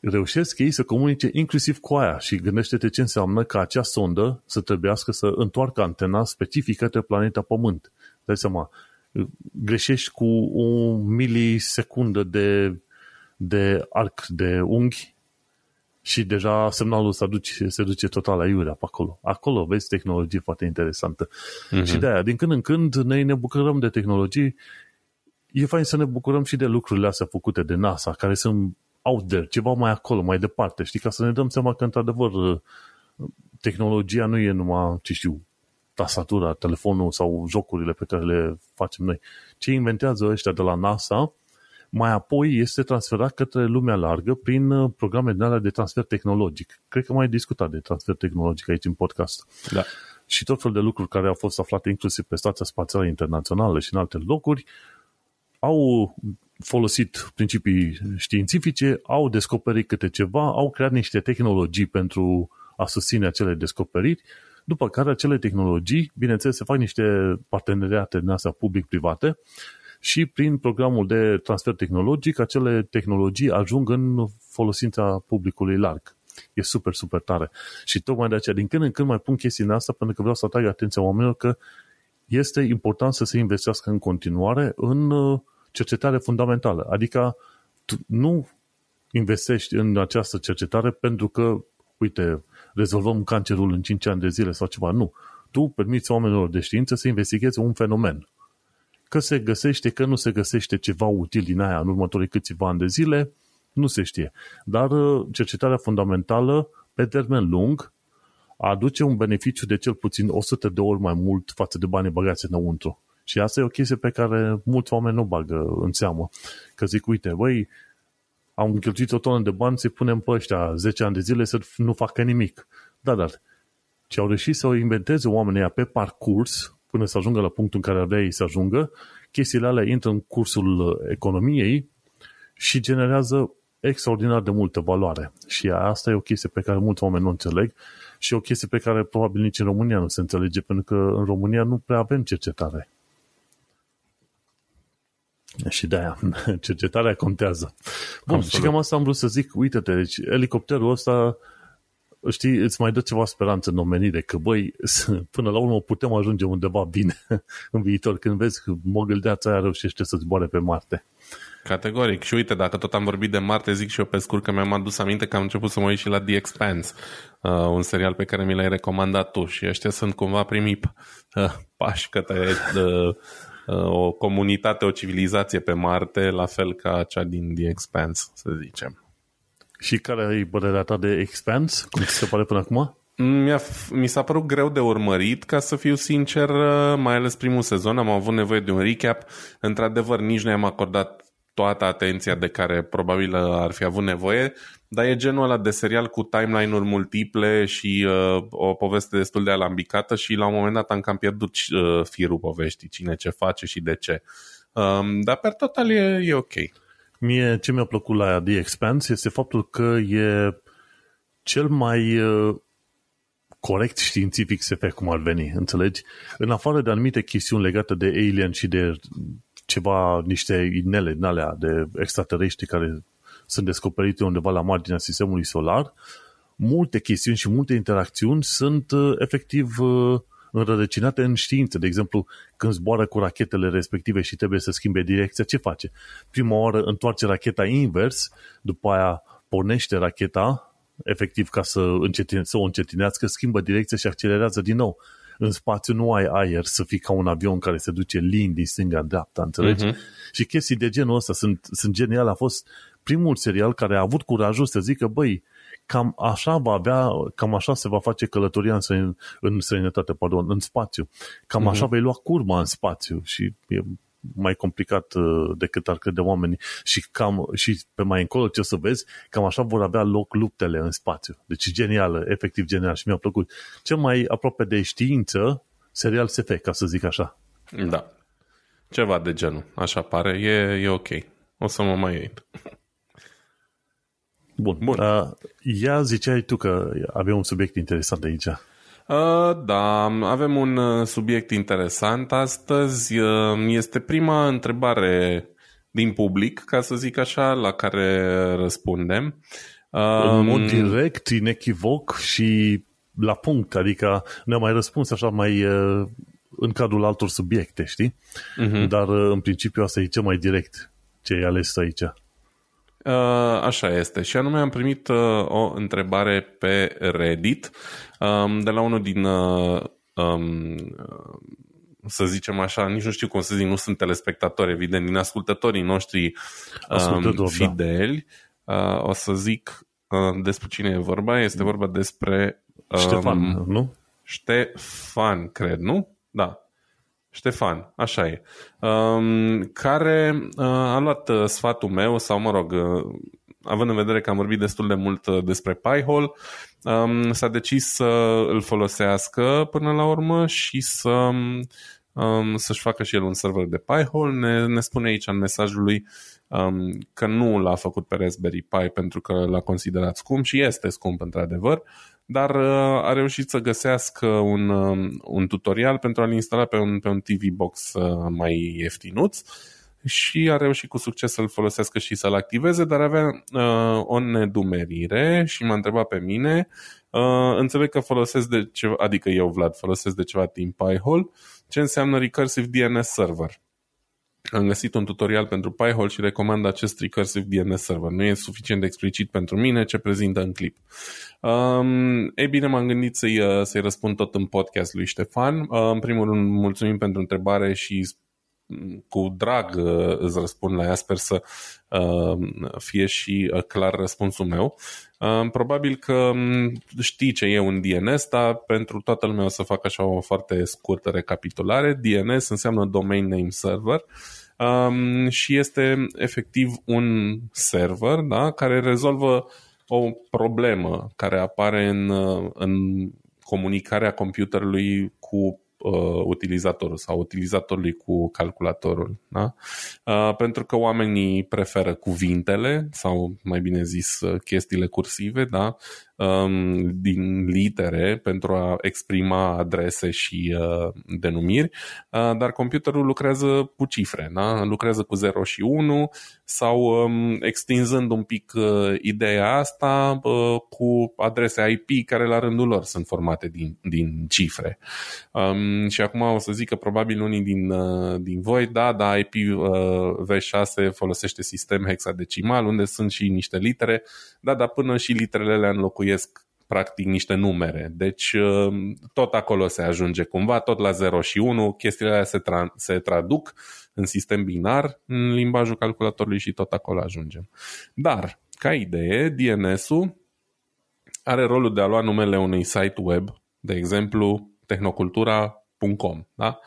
reușesc ei să comunice inclusiv cu aia și gândește-te ce înseamnă ca acea sondă să trebuiască să întoarcă antena specifică către planeta Pământ. Dai seama, greșești cu o milisecundă de, de arc de unghi și deja semnalul se duce, se duce total la iurea pe acolo. Acolo vezi tehnologie foarte interesantă. Uh-huh. Și de aia, din când în când, noi ne bucurăm de tehnologii. E fain să ne bucurăm și de lucrurile astea făcute de NASA, care sunt out there, ceva mai acolo, mai departe, știi, ca să ne dăm seama că, într-adevăr, tehnologia nu e numai, ce știu, tastatura, telefonul sau jocurile pe care le facem noi. Ce inventează ăștia de la NASA, mai apoi este transferat către lumea largă prin uh, programe din alea de transfer tehnologic. Cred că mai discutat de transfer tehnologic aici în podcast. Da. Și tot felul de lucruri care au fost aflate inclusiv pe Stația Spațială Internațională și în alte locuri au folosit principii științifice, au descoperit câte ceva, au creat niște tehnologii pentru a susține acele descoperiri, după care acele tehnologii, bineînțeles, se fac niște parteneriate din astea public-private și prin programul de transfer tehnologic, acele tehnologii ajung în folosința publicului larg. E super, super tare. Și tocmai de aceea, din când în când mai pun chestii în asta, pentru că vreau să atrag atenția oamenilor că este important să se investească în continuare în uh, cercetare fundamentală. Adică nu investești în această cercetare pentru că, uite, rezolvăm cancerul în 5 ani de zile sau ceva. Nu. Tu permiți oamenilor de știință să investigheze un fenomen. Că se găsește, că nu se găsește ceva util din aia în următorii câțiva ani de zile, nu se știe. Dar uh, cercetarea fundamentală, pe termen lung, aduce un beneficiu de cel puțin 100 de ori mai mult față de banii băgați înăuntru. Și asta e o chestie pe care mulți oameni nu bagă în seamă. Că zic, uite, băi, am cheltuit o tonă de bani să-i punem pe ăștia 10 ani de zile să nu facă nimic. Da, dar ce au reușit să o inventeze oamenii pe parcurs, până să ajungă la punctul în care avea ei să ajungă, chestiile alea intră în cursul economiei și generează extraordinar de multă valoare. Și asta e o chestie pe care mulți oameni nu înțeleg și o chestie pe care probabil nici în România nu se înțelege, pentru că în România nu prea avem cercetare. Și de aia, cercetarea contează. Bun, Absolut. și cam asta am vrut să zic, uite-te, deci elicopterul ăsta, știi, îți mai dă ceva speranță în omenire, că băi, până la urmă putem ajunge undeva bine în viitor, când vezi că mogâldeața aia reușește să zboare pe Marte. Categoric. Și uite, dacă tot am vorbit de Marte, zic și eu pe scurt că mi-am adus aminte că am început să mă uit și la The Expanse, uh, un serial pe care mi l-ai recomandat tu și ăștia sunt cumva primii uh, pași către uh, Uh, o comunitate, o civilizație pe Marte, la fel ca cea din The Expanse, să zicem. Și care e părerea ta de Expanse? Cum ți se pare până acum? Mi-a, mi s-a părut greu de urmărit, ca să fiu sincer, uh, mai ales primul sezon, am avut nevoie de un recap. Într-adevăr, nici nu am acordat toată atenția de care probabil ar fi avut nevoie, dar e genul ăla de serial cu timeline-uri multiple și uh, o poveste destul de alambicată și la un moment dat am cam pierdut uh, firul poveștii, cine ce face și de ce. Um, dar per total e, e ok. Mie ce mi-a plăcut la The Expanse este faptul că e cel mai uh, corect științific SF, cum ar veni, înțelegi? În afară de anumite chestiuni legate de alien și de ceva, niște inele din alea de extraterestri care sunt descoperite undeva la marginea sistemului solar, multe chestiuni și multe interacțiuni sunt uh, efectiv uh, înrădăcinate în știință. De exemplu, când zboară cu rachetele respective și trebuie să schimbe direcția, ce face? Prima oară întoarce racheta invers, după aia pornește racheta, efectiv ca să, încetine, să o încetinească, schimbă direcția și accelerează din nou în spațiu nu ai aer să fii ca un avion care se duce lin din stânga în dreapta, înțelegi? Uh-huh. Și chestii de genul ăsta sunt, sunt geniale. A fost primul serial care a avut curajul să zică, băi, cam așa va avea, cam așa se va face călătoria în, străin, în străinătate, pardon, în spațiu. Cam uh-huh. așa vei lua curma în spațiu și e mai complicat uh, decât ar crede oamenii și, cam, și pe mai încolo ce o să vezi, cam așa vor avea loc luptele în spațiu. Deci genială, efectiv genial și mi-a plăcut. Cel mai aproape de știință, serial SF, ca să zic așa. Da. Ceva de genul, așa pare, e, e ok. O să mă mai uit. Bun. Bun. Uh, ia ziceai tu că avem un subiect interesant aici. Uh, da, avem un uh, subiect interesant astăzi. Uh, este prima întrebare din public, ca să zic așa, la care răspundem. În mod um, direct, inechivoc și la punct, adică ne-a mai răspuns așa mai uh, în cadrul altor subiecte, știi? Uh-huh. Dar uh, în principiu asta e cel mai direct ce ai ales aici. Uh, așa este. Și anume am primit uh, o întrebare pe Reddit um, de la unul din, uh, um, să zicem așa, nici nu știu cum să zic, nu sunt telespectatori, evident, din ascultătorii noștri um, da. fideli. Da. Uh, o să zic uh, despre cine e vorba. Este vorba despre... Um, Ștefan, nu? Ștefan, cred, nu? Da. Ștefan, așa e, um, care uh, a luat uh, sfatul meu, sau mă rog, uh, având în vedere că am vorbit destul de mult despre Pi-hole, um, s-a decis să îl folosească până la urmă și să, um, să-și facă și el un server de Pi-hole. Ne, ne spune aici în mesajul lui um, că nu l-a făcut pe Raspberry Pi pentru că l-a considerat scump și este scump într-adevăr, dar uh, a reușit să găsească un, um, un tutorial pentru a-l instala pe un, pe un TV box uh, mai ieftinuț și a reușit cu succes să-l folosească și să-l activeze, dar avea uh, o nedumerire și m-a întrebat pe mine. Uh, înțeleg că folosesc de ceva, adică eu, Vlad, folosesc de ceva timp Pi-hole, ce înseamnă Recursive DNS Server. Am găsit un tutorial pentru Pi-hole și recomand acest recursive DNS server. Nu e suficient de explicit pentru mine ce prezintă în clip. Um, ei bine, m-am gândit să-i, uh, să-i răspund tot în podcast lui Ștefan. Uh, în primul rând, mulțumim pentru întrebare și cu drag uh, îți răspund la ea, sper să uh, fie și uh, clar răspunsul meu. Uh, probabil că um, știi ce e un DNS, dar pentru toată lumea o să fac așa o foarte scurtă recapitulare. DNS înseamnă Domain Name Server um, și este efectiv un server da, care rezolvă o problemă care apare în, uh, în comunicarea computerului cu uh, utilizatorul sau utilizatorului cu calculatorul. Da? Uh, pentru că oamenii preferă cuvintele sau mai bine zis uh, chestiile cursive, da? Um, din litere pentru a exprima adrese și uh, denumiri, uh, dar computerul lucrează cu cifre, da? lucrează cu 0 și 1 sau um, extinzând un pic uh, ideea asta uh, cu adrese IP care la rândul lor sunt formate din, din cifre. Um, și acum o să zic că probabil unii din, uh, din voi, da, da, IP uh, V6 folosește sistem hexadecimal unde sunt și niște litere, da, dar până și literele le înlocuiesc practic niște numere. Deci uh, tot acolo se ajunge cumva, tot la 0 și 1, chestiile alea se, tra- se traduc în sistem binar, în limbajul calculatorului și tot acolo ajungem. Dar, ca idee, DNS-ul are rolul de a lua numele unui site web, de exemplu, tehnocultura.com. Da?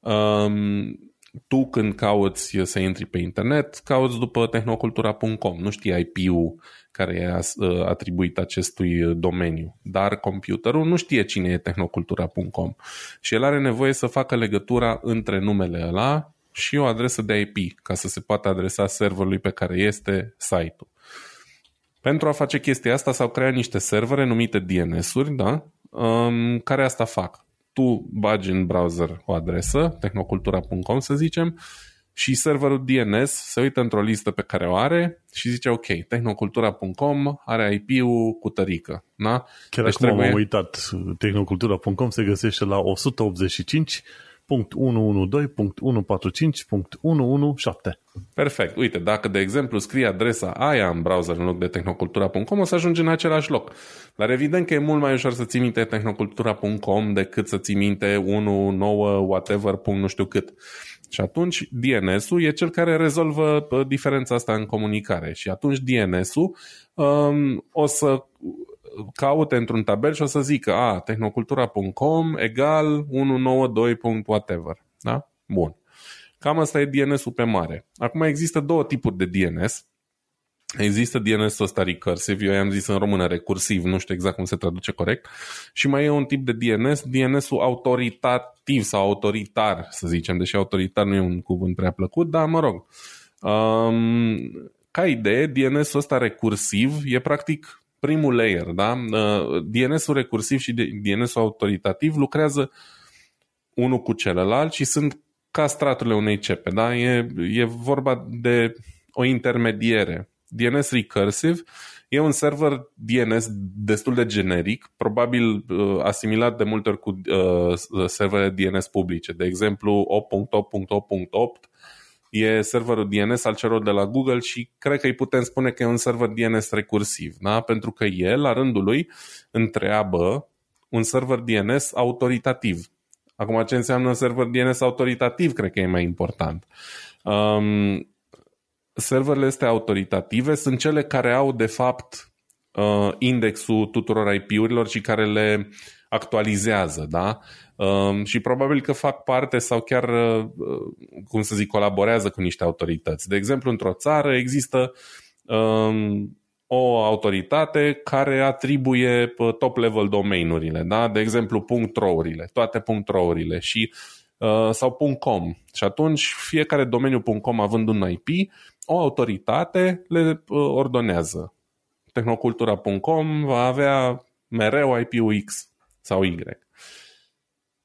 Um, tu când cauți să intri pe internet, cauți după tehnocultura.com, nu știi IP-ul care e uh, atribuit acestui domeniu, dar computerul nu știe cine e tehnocultura.com și el are nevoie să facă legătura între numele ăla și o adresă de IP ca să se poată adresa serverului pe care este site-ul. Pentru a face chestia asta s-au creat niște servere numite DNS-uri, da? Um, care asta fac. Tu bagi în browser o adresă, tehnocultura.com să zicem, și serverul DNS se uită într-o listă pe care o are și zice ok, tehnocultura.com are IP-ul cu tărică. Da? Chiar deci acum trebuie... am uitat, tehnocultura.com se găsește la 185 Perfect. Uite, dacă de exemplu scrii adresa aia în browser în loc de tehnocultura.com, o să ajungi în același loc. Dar evident că e mult mai ușor să ții minte tehnocultura.com decât să ții minte 1, 9, whatever, punct nu știu cât. Și atunci DNS-ul e cel care rezolvă diferența asta în comunicare. Și atunci DNS-ul um, o să caute într-un tabel și o să zică a, tehnocultura.com egal 192. whatever. Da? Bun. Cam asta e DNS-ul pe mare. Acum există două tipuri de DNS. Există DNS-ul ăsta recursive, eu i-am zis în română recursiv, nu știu exact cum se traduce corect, și mai e un tip de DNS, DNS-ul autoritativ sau autoritar, să zicem, deși autoritar nu e un cuvânt prea plăcut, dar mă rog. Um, ca idee, DNS-ul ăsta recursiv e practic primul layer, da? Uh, DNS-ul recursiv și DNS-ul autoritativ lucrează unul cu celălalt și sunt ca straturile unei cepe, da? E, e vorba de o intermediere. DNS recursive e un server DNS destul de generic, probabil uh, asimilat de multe ori cu uh, servere DNS publice. De exemplu, 8.8.8.8 e serverul DNS al celor de la Google și cred că îi putem spune că e un server DNS recursiv, da? pentru că el, la rândul lui, întreabă un server DNS autoritativ. Acum, ce înseamnă un server DNS autoritativ, cred că e mai important. Um, serverele astea autoritative sunt cele care au, de fapt, uh, indexul tuturor IP-urilor și care le actualizează, da? Um, și probabil că fac parte sau chiar, uh, cum să zic, colaborează cu niște autorități. De exemplu, într-o țară există um, o autoritate care atribuie uh, top-level domainurile, da? de exemplu .ro-urile, toate .ro-urile și, uh, sau .com. Și atunci fiecare domeniu .com având un IP, o autoritate le uh, ordonează. Tehnocultura.com va avea mereu IP-ul X sau Y.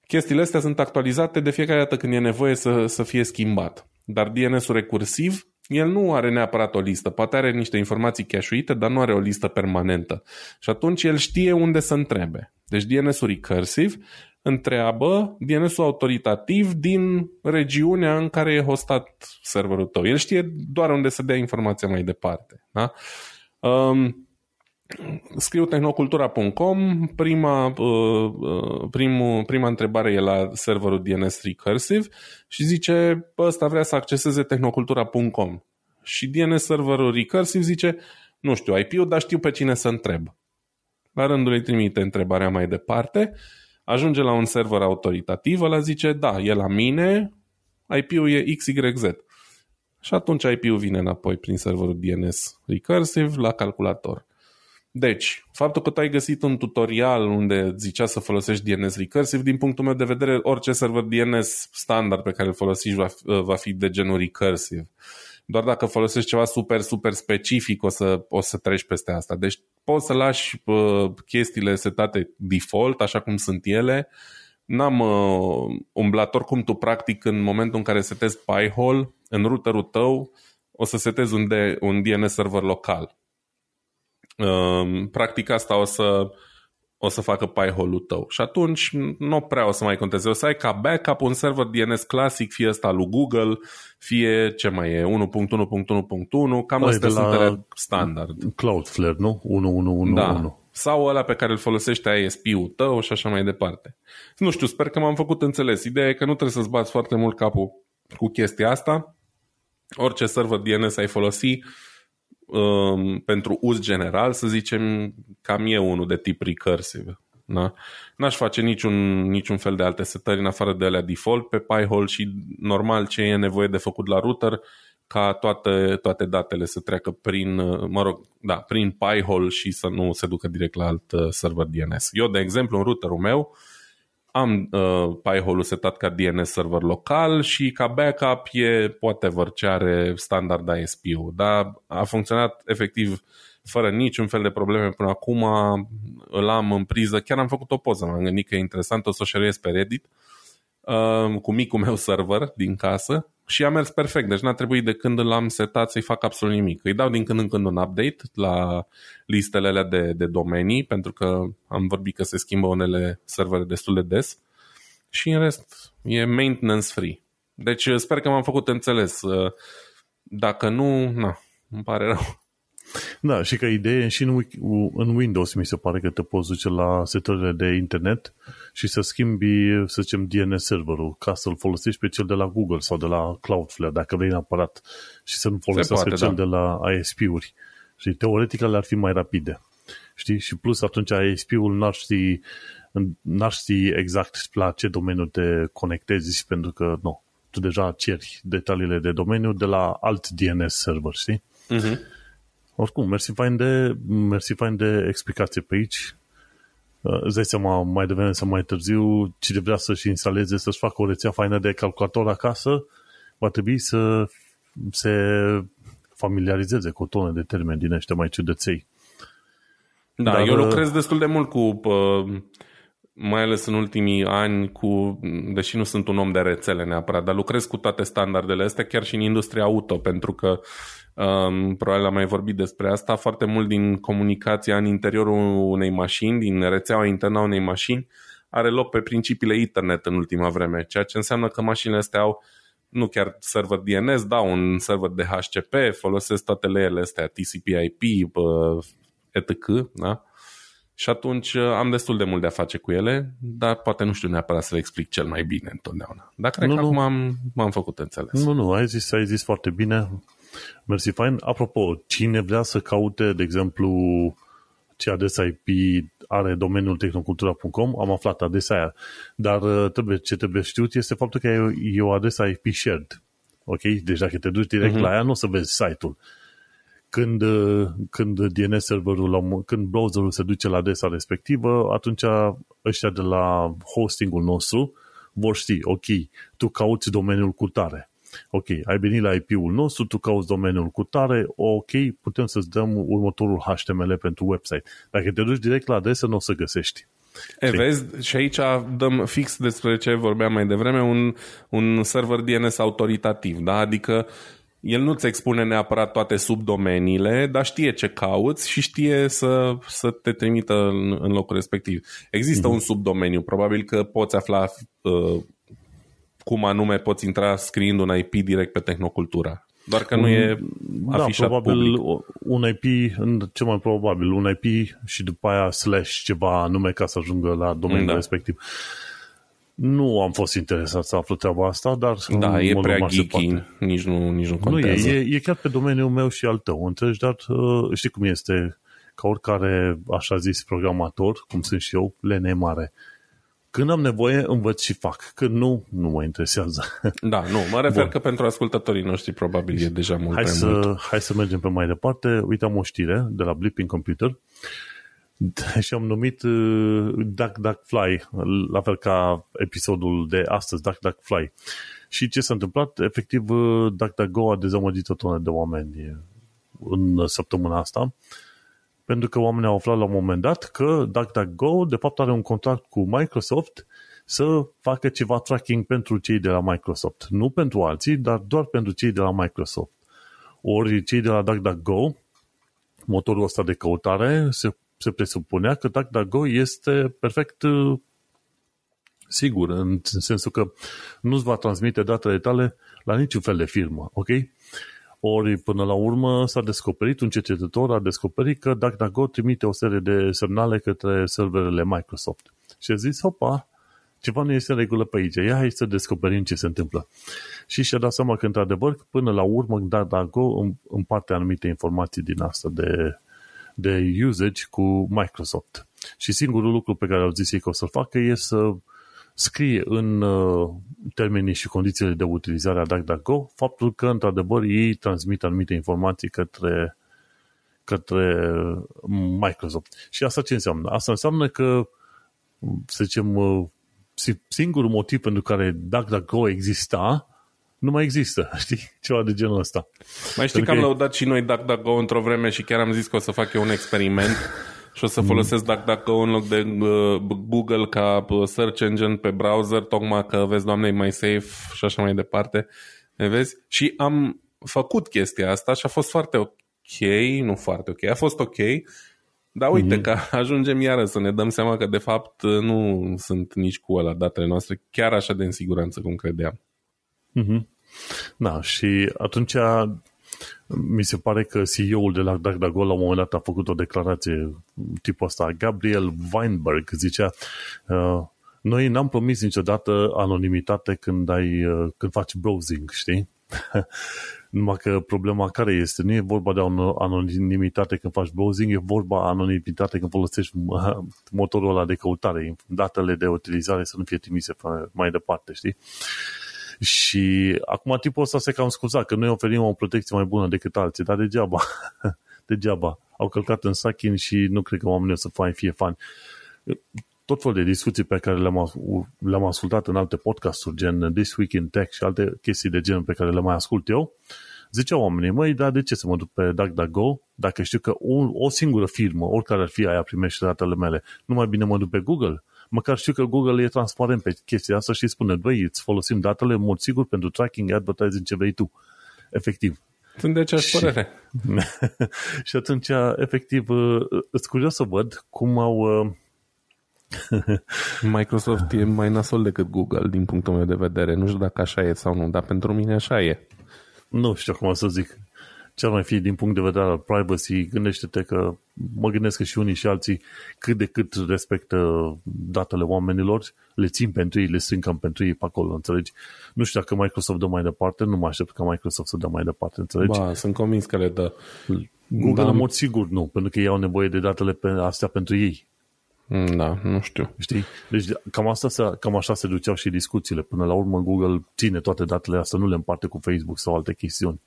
Chestiile astea sunt actualizate de fiecare dată când e nevoie să, să fie schimbat. Dar DNS-ul recursiv, el nu are neapărat o listă. Poate are niște informații cache dar nu are o listă permanentă. Și atunci el știe unde să întrebe. Deci DNS-ul recursiv întreabă DNS-ul autoritativ din regiunea în care e hostat serverul tău. El știe doar unde să dea informația mai departe. Da? Um, scriu tehnocultura.com, prima, uh, uh, primul, prima întrebare e la serverul DNS Recursive și zice, ăsta vrea să acceseze tehnocultura.com. Și DNS serverul Recursive zice, nu știu IP-ul, dar știu pe cine să întreb. La rândul îi trimite întrebarea mai departe, ajunge la un server autoritativ, ăla zice, da, e la mine, IP-ul e XYZ. Și atunci IP-ul vine înapoi prin serverul DNS Recursive la calculator. Deci, faptul că tu ai găsit un tutorial unde zicea să folosești DNS recursive, din punctul meu de vedere, orice server DNS standard pe care îl folosești va, va fi de genul recursive. Doar dacă folosești ceva super, super specific o să, o să treci peste asta. Deci poți să lași uh, chestiile setate default, așa cum sunt ele. N-am uh, umblat cum tu practic în momentul în care setezi Pi-hole, în routerul tău o să setezi un, de, un DNS server local Ehm, practic asta o să, o să facă Pi-hole-ul tău. Și atunci nu prea o să mai conteze. O să ai ca backup un server DNS clasic, fie ăsta lui Google, fie ce mai e, 1.1.1.1, cam astea sunt la standard. Cloudflare, nu? 1.1.1.1. Da. Sau ăla pe care îl folosește ISP-ul tău și așa mai departe. Nu știu, sper că m-am făcut înțeles. Ideea e că nu trebuie să-ți bați foarte mult capul cu chestia asta. Orice server DNS ai folosi, um, pentru uz general, să zicem, cam e unul de tip recursive. Da? N-aș face niciun, niciun fel de alte setări în afară de alea default pe Pi-hole și normal ce e nevoie de făcut la router ca toate, toate datele să treacă prin, mă rog, da, prin Pi-hole și să nu se ducă direct la alt uh, server DNS. Eu, de exemplu, în routerul meu, am uh, Pi-hole-ul setat ca DNS server local și ca backup e whatever ce are standard ISP-ul, dar a funcționat efectiv fără niciun fel de probleme până acum, îl am în priză, chiar am făcut o poză, m-am gândit că e interesant, o să o share pe Reddit, uh, cu micul meu server din casă și a mers perfect, deci n-a trebuit de când l-am setat să-i fac absolut nimic. Îi dau din când în când un update la listele alea de, de domenii, pentru că am vorbit că se schimbă unele servere destul de des și în rest e maintenance free. Deci sper că m-am făcut înțeles. Dacă nu, na, îmi pare rău. Da, și că idee și în, în Windows mi se pare că te poți duce la setările de internet și să schimbi, să zicem, DNS serverul ca să-l folosești pe cel de la Google sau de la Cloudflare, dacă vrei neapărat, și să nu folosească cel da. de la ISP-uri. Și teoretic le ar fi mai rapide. Știi? Și plus atunci ISP-ul n-ar ști, n-ar ști exact la ce domeniu te conectezi pentru că nu, tu deja ceri detaliile de domeniu de la alt DNS server, știi? Uh-huh oricum, mersi fain de, mersi fain de explicație pe aici. Uh, îți dai seama mai devreme sau mai târziu, cine vrea să-și instaleze, să-și facă o rețea faină de calculator acasă, va trebui să se familiarizeze cu o tonă de termeni din ăștia mai ciudăței. Da, Dar, eu uh, lucrez destul de mult cu, uh, mai ales în ultimii ani, cu, deși nu sunt un om de rețele neapărat, dar lucrez cu toate standardele astea, chiar și în industria auto, pentru că um, probabil am mai vorbit despre asta, foarte mult din comunicația în interiorul unei mașini, din rețeaua internă a unei mașini, are loc pe principiile internet în ultima vreme, ceea ce înseamnă că mașinile astea au nu chiar server DNS, da, un server de HCP, folosesc toate leele astea, TCP/IP, etc. Da? Și atunci uh, am destul de mult de a face cu ele, dar poate nu știu neapărat să le explic cel mai bine întotdeauna. Dar cred nu, că nu. acum am, m-am făcut înțeles. Nu, nu, ai zis, ai zis foarte bine. Mersi, fain. Apropo, cine vrea să caute, de exemplu, ce adresa IP are domeniul tehnocultura.com, am aflat adresa aia. Dar uh, trebuie, ce trebuie știut este faptul că e o adresa IP shared. Ok? Deci dacă te duci direct uh-huh. la ea, nu o să vezi site-ul când, uh, când DNS serverul, când browserul se duce la adresa respectivă, atunci ăștia de la hostingul nostru vor ști, ok, tu cauți domeniul cu tare. Ok, ai venit la IP-ul nostru, tu cauți domeniul cu tare, ok, putem să-ți dăm următorul HTML pentru website. Dacă te duci direct la adresă, nu o să găsești. E, vezi, și aici dăm fix despre ce vorbeam mai devreme, un, un server DNS autoritativ, da? Adică el nu-ți expune neapărat toate subdomeniile, dar știe ce cauți și știe să, să te trimită în, în locul respectiv. Există mm-hmm. un subdomeniu, probabil că poți afla uh, cum anume poți intra scriind un IP direct pe Tehnocultura. Doar că nu e da, afișat da, probabil public. un IP, cel mai probabil, un IP și după aia slash ceva nume ca să ajungă la domeniul da. respectiv. Nu am fost interesat să aflu treaba asta, dar... Da, e prea geeky, nici nu, nici nu contează. Nu e, e, e chiar pe domeniul meu și al tău, înțelegi, dar uh, știi cum este, ca oricare, așa zis, programator, cum sunt și eu, lene mare. Când am nevoie, învăț și fac. Când nu, nu mă interesează. Da, nu, mă refer Bun. că pentru ascultătorii noștri probabil e deja mult hai prea să, mult. Hai să mergem pe mai departe. Uite, am o știre de la Blipping Computer și am numit uh, Duck Duck Fly, la fel ca episodul de astăzi, Duck Duck Fly. Și ce s-a întâmplat? Efectiv, uh, DuckDuckGo a dezamăgit o tonă de oameni în săptămâna asta, pentru că oamenii au aflat la un moment dat că DuckDuckGo de fapt are un contract cu Microsoft să facă ceva tracking pentru cei de la Microsoft. Nu pentru alții, dar doar pentru cei de la Microsoft. Ori cei de la DuckDuckGo, motorul ăsta de căutare, se se presupunea că DuckDuckGo este perfect uh, sigur, în sensul că nu-ți va transmite datele tale la niciun fel de firmă, ok? Ori, până la urmă, s-a descoperit, un cercetător a descoperit că DuckDuckGo trimite o serie de semnale către serverele Microsoft. Și a zis, opa, ceva nu este în regulă pe aici, ia hai să descoperim ce se întâmplă. Și și-a dat seama că, într-adevăr, până la urmă, DuckDuckGo împarte anumite informații din asta de, de usage cu Microsoft. Și singurul lucru pe care au zis ei că o să-l facă e să scrie în uh, termenii și condițiile de utilizare a DuckDuckGo faptul că, într-adevăr, ei transmit anumite informații către, către Microsoft. Și asta ce înseamnă? Asta înseamnă că, să zicem, uh, singurul motiv pentru care DuckDuckGo exista nu mai există, știi? Ceva de genul ăsta. Mai știi că am lăudat și noi DuckDuckGo într-o vreme și chiar am zis că o să fac eu un experiment și o să folosesc DuckDuckGo în loc de uh, Google ca uh, search engine pe browser, tocmai că, vezi, doamne, e mai safe și așa mai departe. Ne vezi? Și am făcut chestia asta și a fost foarte ok, nu foarte ok, a fost ok, dar uite mm-hmm. că ajungem iară să ne dăm seama că de fapt nu sunt nici cu ăla datele noastre chiar așa de în siguranță cum credeam. Mm-hmm. Da, și atunci mi se pare că CEO-ul de la DuckDuckGo la un moment dat a făcut o declarație tipul ăsta. Gabriel Weinberg zicea uh, noi n-am promis niciodată anonimitate când, ai, uh, când faci browsing, știi? Numai că problema care este? Nu e vorba de anonimitate când faci browsing, e vorba anonimitate când folosești uh, motorul ăla de căutare, datele de utilizare să nu fie trimise mai departe, știi? Și acum tipul ăsta se cam scuza că noi oferim o protecție mai bună decât alții, dar degeaba. degeaba. Au călcat în sachin și nu cred că oamenii o să fie, fie fani. Tot felul de discuții pe care le-am, le-am ascultat în alte podcasturi, gen This Week in Tech și alte chestii de gen pe care le mai ascult eu, ziceau oamenii, măi, dar de ce să mă duc pe DuckDuckGo dacă știu că o, o singură firmă, oricare ar fi aia, primește datele mele, nu mai bine mă duc pe Google? Măcar știu că Google e transparent pe chestia asta și spune, băi, îți folosim datele în mod sigur pentru tracking, advertising, ce vrei tu. Efectiv. Sunt de aceeași și, părere. și atunci, efectiv, îți curios să văd cum au... Microsoft e mai nasol decât Google din punctul meu de vedere. Nu știu dacă așa e sau nu, dar pentru mine așa e. Nu știu cum să zic ce ar mai fi din punct de vedere al privacy, gândește-te că mă gândesc că și unii și alții cât de cât respectă datele oamenilor, le țin pentru ei, le strâng cam pentru ei pe acolo, înțelegi? Nu știu dacă Microsoft dă mai departe, nu mă aștept ca Microsoft să dă mai departe, înțelegi? Ba, sunt convins că le dă. Google da. în mod sigur nu, pentru că ei au nevoie de datele pe astea pentru ei. Da, nu știu. Știi? Deci cam, asta, cam așa se duceau și discuțiile. Până la urmă Google ține toate datele astea, nu le împarte cu Facebook sau alte chestiuni.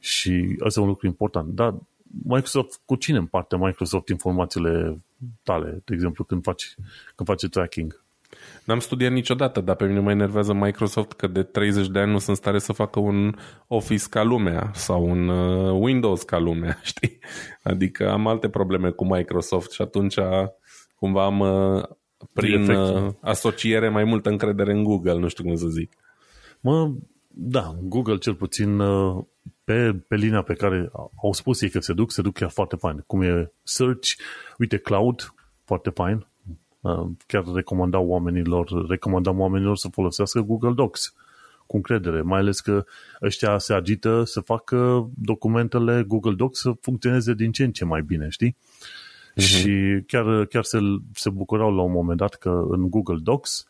Și asta e un lucru important. Dar Microsoft, cu cine împarte Microsoft informațiile tale, de exemplu, când faci, când faci tracking? N-am studiat niciodată, dar pe mine mă enervează Microsoft că de 30 de ani nu sunt stare să facă un Office ca lumea sau un uh, Windows ca lumea, știi? Adică am alte probleme cu Microsoft și atunci cumva am uh, prin uh, asociere mai multă încredere în Google, nu știu cum să zic. Mă, da, Google cel puțin uh, pe, pe linia pe care au spus ei că se duc, se duc chiar foarte fain. Cum e Search, uite Cloud, foarte fain. Uh, chiar recomandau oamenilor, recomandam oamenilor să folosească Google Docs cu încredere, mai ales că ăștia se agită să facă documentele Google Docs să funcționeze din ce în ce mai bine, știi? Uh-huh. Și chiar, chiar se, se bucurau la un moment dat că în Google Docs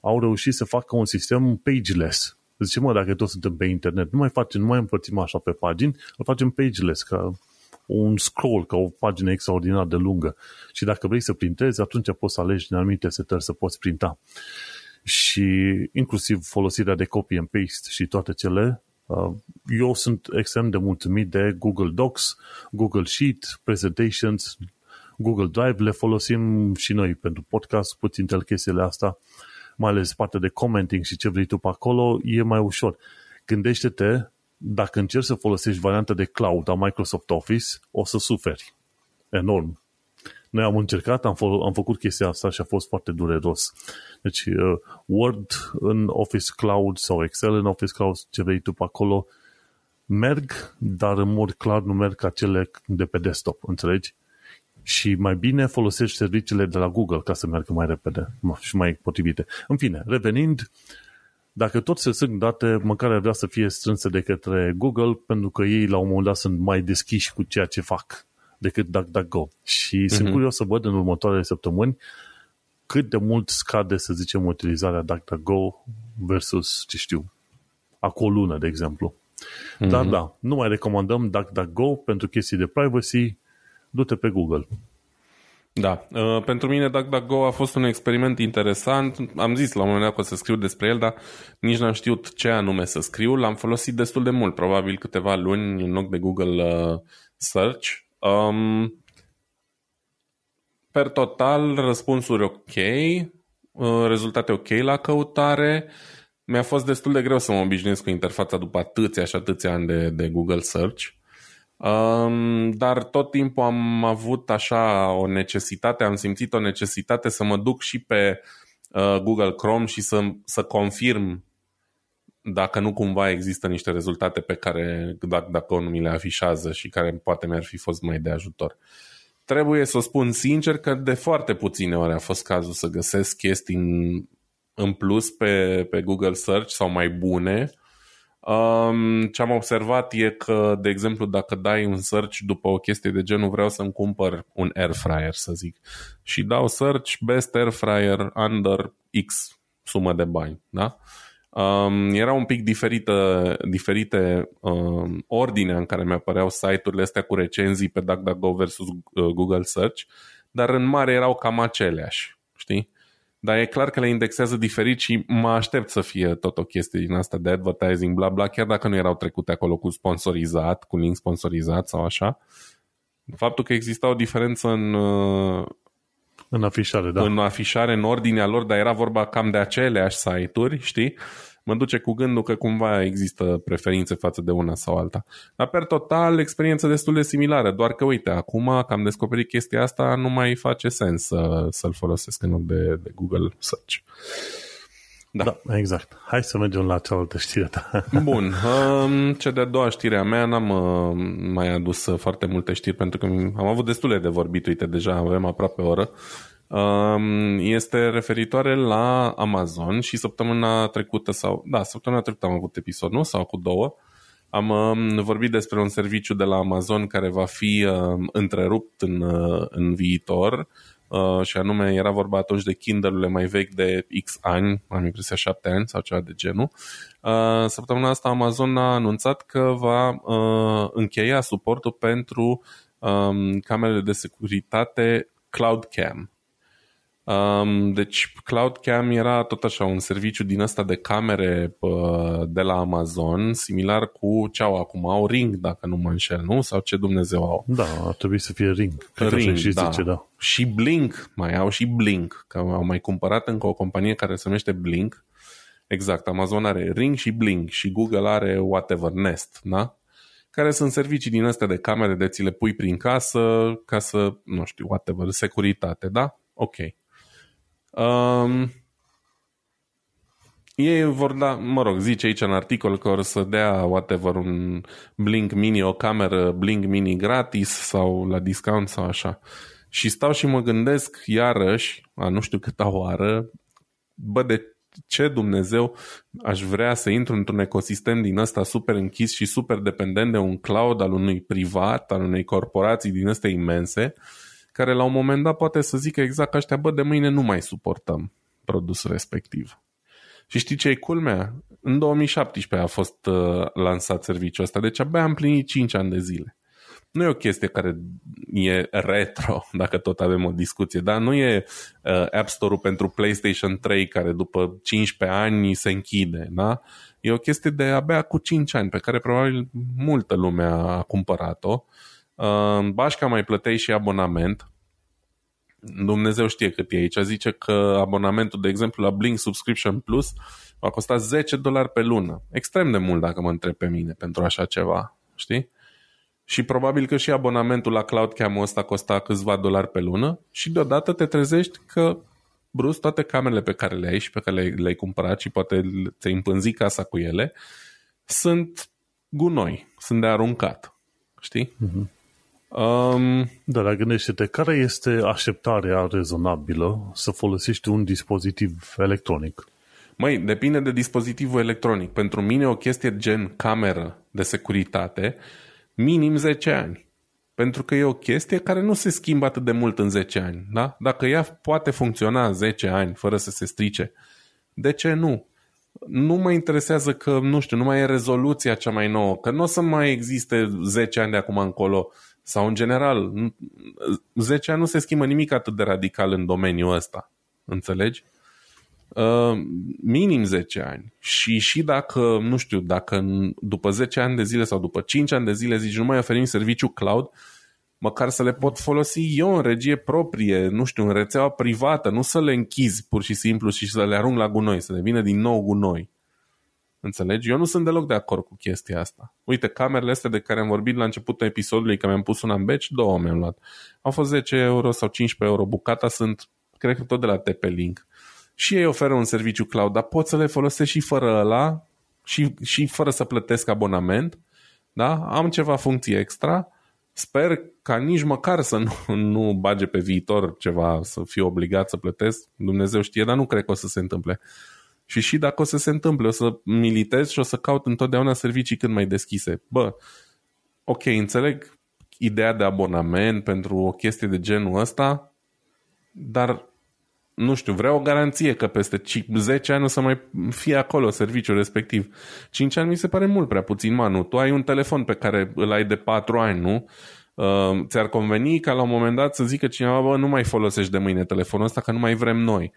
au reușit să facă un sistem pageless, Zice, mă, dacă toți suntem pe internet, nu mai facem, nu mai împărțim așa pe pagini, îl facem pageless, ca un scroll, ca o pagină extraordinar de lungă. Și dacă vrei să printezi, atunci poți să alegi din anumite setări să poți printa. Și inclusiv folosirea de copy and paste și toate cele, uh, eu sunt extrem de mulțumit de Google Docs, Google Sheet, Presentations, Google Drive, le folosim și noi pentru podcast, puțin chestiile astea mai ales partea de commenting și ce vrei tu pe acolo, e mai ușor. Gândește-te, dacă încerci să folosești varianta de cloud a Microsoft Office, o să suferi. Enorm. Noi am încercat, am, fă, am făcut chestia asta și a fost foarte dureros. Deci, uh, Word în Office Cloud sau Excel în Office Cloud, ce vrei tu pe acolo, merg, dar în mod clar nu merg ca cele de pe desktop, înțelegi? Și mai bine folosești serviciile de la Google ca să meargă mai repede și mai potrivite. În fine, revenind, dacă tot se strâng date, măcar ar vrea să fie strânse de către Google, pentru că ei la un moment dat sunt mai deschiși cu ceea ce fac decât DuckDuckGo. Și uh-huh. sunt mhm. curios să văd în următoarele săptămâni cât de mult scade, să zicem, utilizarea DuckDuckGo versus, ce știu, acolo o lună, de exemplu. Uh-huh. Dar da, nu mai recomandăm DuckDuckGo pentru chestii de privacy, du-te pe Google. Da, uh, pentru mine DuckDuckGo a fost un experiment interesant. Am zis la un moment dat că o să scriu despre el, dar nici n-am știut ce anume să scriu. L-am folosit destul de mult, probabil câteva luni în loc de Google uh, Search. Um, per total, răspunsuri ok, uh, rezultate ok la căutare. Mi-a fost destul de greu să mă obișnuiesc cu interfața după atâția și atâția ani de, de Google Search. Um, dar tot timpul am avut așa o necesitate, am simțit o necesitate să mă duc și pe uh, Google Chrome și să, să confirm dacă nu cumva există niște rezultate pe care dacă, dacă nu mi le afișează și care poate mi-ar fi fost mai de ajutor. Trebuie să o spun sincer că de foarte puține ori a fost cazul să găsesc chestii în, în plus pe, pe Google Search sau mai bune Um, ce am observat e că, de exemplu, dacă dai un search după o chestie de genul vreau să-mi cumpăr un air fryer, să zic, și dau search best air fryer under X sumă de bani, da? Um, era un pic diferită, diferite um, ordinea în care mi-apăreau site-urile astea cu recenzii pe DuckDuckGo versus uh, Google Search, dar în mare erau cam aceleași, știi? Dar e clar că le indexează diferit și mă aștept să fie tot o chestie din asta de advertising, bla bla, chiar dacă nu erau trecute acolo cu sponsorizat, cu link sponsorizat sau așa. Faptul că exista o diferență în, uh, În afișare, da. în afișare, în ordinea lor, dar era vorba cam de aceleași site-uri, știi? Mă duce cu gândul că cumva există preferințe față de una sau alta. Dar per total, experiență destul de similară, doar că uite, acum că am descoperit chestia asta, nu mai face sens să, să-l folosesc în loc de, de Google Search. Da. da, exact. Hai să mergem la cealaltă știre ta. Bun, um, cea de-a doua știre a mea n-am uh, mai adus uh, foarte multe știri pentru că am avut destule de vorbit, uite, deja avem aproape o oră. Um, este referitoare la Amazon și săptămâna trecută sau, da, săptămâna trecută am avut episod, nu? Sau cu două. Am um, vorbit despre un serviciu de la Amazon care va fi um, întrerupt în, uh, în viitor uh, și anume era vorba atunci de Kindle-urile mai vechi de X ani, am impresia 7 ani sau ceva de genul. Uh, săptămâna asta Amazon a anunțat că va uh, încheia suportul pentru um, camerele de securitate Cloud Cam. Um, deci CloudCam era tot așa un serviciu din ăsta de camere uh, de la Amazon, similar cu ce au acum, au Ring, dacă nu mă înșel, nu? Sau ce Dumnezeu au? Da, ar trebui să fie Ring. Cred că Ring, așa și da. zice, da. Și Blink, mai au și Blink, că au mai cumpărat încă o companie care se numește Blink. Exact, Amazon are Ring și Blink și Google are whatever, Nest, da? Care sunt servicii din astea de camere de ți le pui prin casă ca să, nu știu, whatever, securitate, da? Ok. Um, ei vor da, mă rog, zice aici în articol că or să dea whatever un Blink Mini, o cameră Blink Mini gratis sau la discount sau așa. Și stau și mă gândesc iarăși, a nu știu câta oară, bă, de ce Dumnezeu aș vrea să intru într-un ecosistem din ăsta super închis și super dependent de un cloud al unui privat, al unei corporații din astea imense, care la un moment dat poate să zică exact ăștia, bă, de mâine nu mai suportăm produsul respectiv. Și știi ce e culmea? În 2017 a fost uh, lansat serviciul ăsta, deci abia am plinit 5 ani de zile. Nu e o chestie care e retro, dacă tot avem o discuție, dar nu e uh, App Store-ul pentru PlayStation 3 care după 15 ani se închide, da? E o chestie de abia cu 5 ani, pe care probabil multă lume a cumpărat-o. Uh, Bașca mai plăteai și abonament, Dumnezeu știe cât e aici. Zice că abonamentul, de exemplu, la Blink Subscription Plus va costa 10 dolari pe lună. Extrem de mult, dacă mă întreb pe mine, pentru așa ceva. Știi? Și probabil că și abonamentul la CloudCam-ul ăsta costa câțiva dolari pe lună și deodată te trezești că brusc toate camerele pe care le ai și pe care le-ai, le-ai cumpărat și poate ți-ai împânzit casa cu ele sunt gunoi, sunt de aruncat. Știi? Mhm. Um, Da, dar gândește-te, care este așteptarea rezonabilă să folosești un dispozitiv electronic? Măi, depinde de dispozitivul electronic. Pentru mine o chestie gen cameră de securitate, minim 10 ani. Pentru că e o chestie care nu se schimbă atât de mult în 10 ani. Da? Dacă ea poate funcționa 10 ani fără să se strice, de ce nu? Nu mă interesează că, nu știu, nu mai e rezoluția cea mai nouă, că nu o să mai existe 10 ani de acum încolo sau în general, 10 ani nu se schimbă nimic atât de radical în domeniul ăsta. Înțelegi? Uh, minim 10 ani. Și și dacă, nu știu, dacă după 10 ani de zile sau după 5 ani de zile zici nu mai oferim serviciu cloud, măcar să le pot folosi eu în regie proprie, nu știu, în rețeaua privată, nu să le închizi pur și simplu și să le arunc la gunoi, să devină din nou gunoi. Înțelegi? Eu nu sunt deloc de acord cu chestia asta. Uite, camerele astea de care am vorbit la începutul episodului, că mi-am pus una în beci, două mi-am luat. Au fost 10 euro sau 15 euro. Bucata sunt, cred că tot de la TP-Link. Și ei oferă un serviciu cloud, dar pot să le folosesc și fără ăla și, și fără să plătesc abonament. Da? Am ceva funcții extra. Sper ca nici măcar să nu, nu bage pe viitor ceva, să fiu obligat să plătesc. Dumnezeu știe, dar nu cred că o să se întâmple. Și și dacă o să se întâmple, o să militez și o să caut întotdeauna servicii cât mai deschise. Bă, ok, înțeleg ideea de abonament pentru o chestie de genul ăsta, dar nu știu, vreau o garanție că peste 10 ani o să mai fie acolo serviciul respectiv. 5 ani mi se pare mult prea puțin, manu. Tu ai un telefon pe care îl ai de 4 ani, nu? Uh, ți-ar conveni ca la un moment dat să zică cineva, bă, nu mai folosești de mâine telefonul ăsta, că nu mai vrem noi.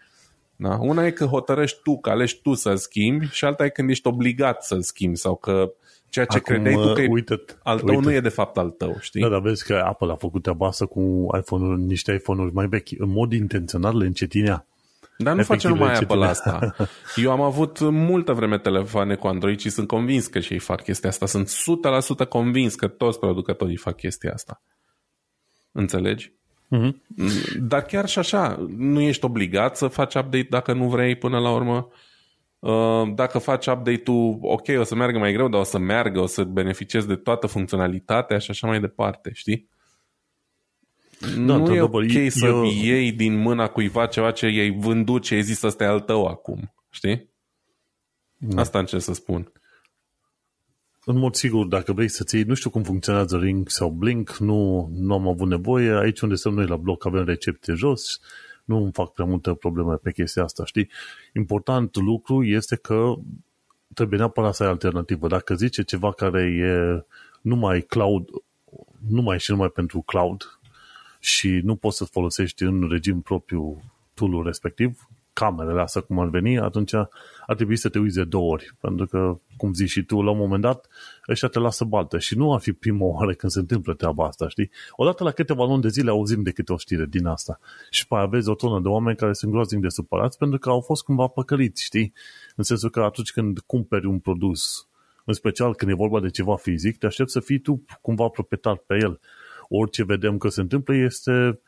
Da? Una e că hotărăști tu, că alegi tu să-l schimbi și alta e când ești obligat să-l schimbi sau că ceea ce Acum, credeai tu că e uite, al tău uite. nu e de fapt al tău, știi? Da, dar vezi că Apple a făcut treaba asta cu iPhone-uri, niște iPhone-uri mai vechi. În mod intențional le încetinea. Dar nu face Efectiv, numai ce Apple tine- asta. Eu am avut multă vreme telefoane cu Android și sunt convins că și ei fac chestia asta. Sunt 100% convins că toți producătorii fac chestia asta. Înțelegi? Mhm. Dar chiar și așa, nu ești obligat să faci update dacă nu vrei până la urmă. Uh, Dacă faci update-ul, ok, o să meargă mai greu, dar o să meargă, o să beneficiezi de toată funcționalitatea și așa mai departe, știi? nu e într-adevăr, ok eu- să eu- iei din mâna cuiva ceva ce i-ai vândut, ce ai zis ăsta e al tău acum, știi? Asta încerc să spun. În mod sigur, dacă vrei să ții, nu știu cum funcționează Ring sau Blink, nu, nu am avut nevoie. Aici unde suntem noi la bloc avem recepte jos, nu îmi fac prea multă probleme pe chestia asta, știi? Important lucru este că trebuie neapărat să ai alternativă. Dacă zice ceva care e numai cloud, numai și numai pentru cloud și nu poți să folosești în regim propriu tool respectiv, camerele astea cum ar veni, atunci ar trebui să te uiți de două ori. Pentru că, cum zici și tu, la un moment dat, ăștia te lasă baltă. Și nu ar fi prima oară când se întâmplă treaba asta, știi? Odată la câteva luni de zile auzim de câte o știre din asta. Și pe aia vezi o tonă de oameni care sunt groaznic de supărați pentru că au fost cumva păcăliți, știi? În sensul că atunci când cumperi un produs, în special când e vorba de ceva fizic, te aștepți să fii tu cumva proprietar pe el. Orice vedem că se întâmplă este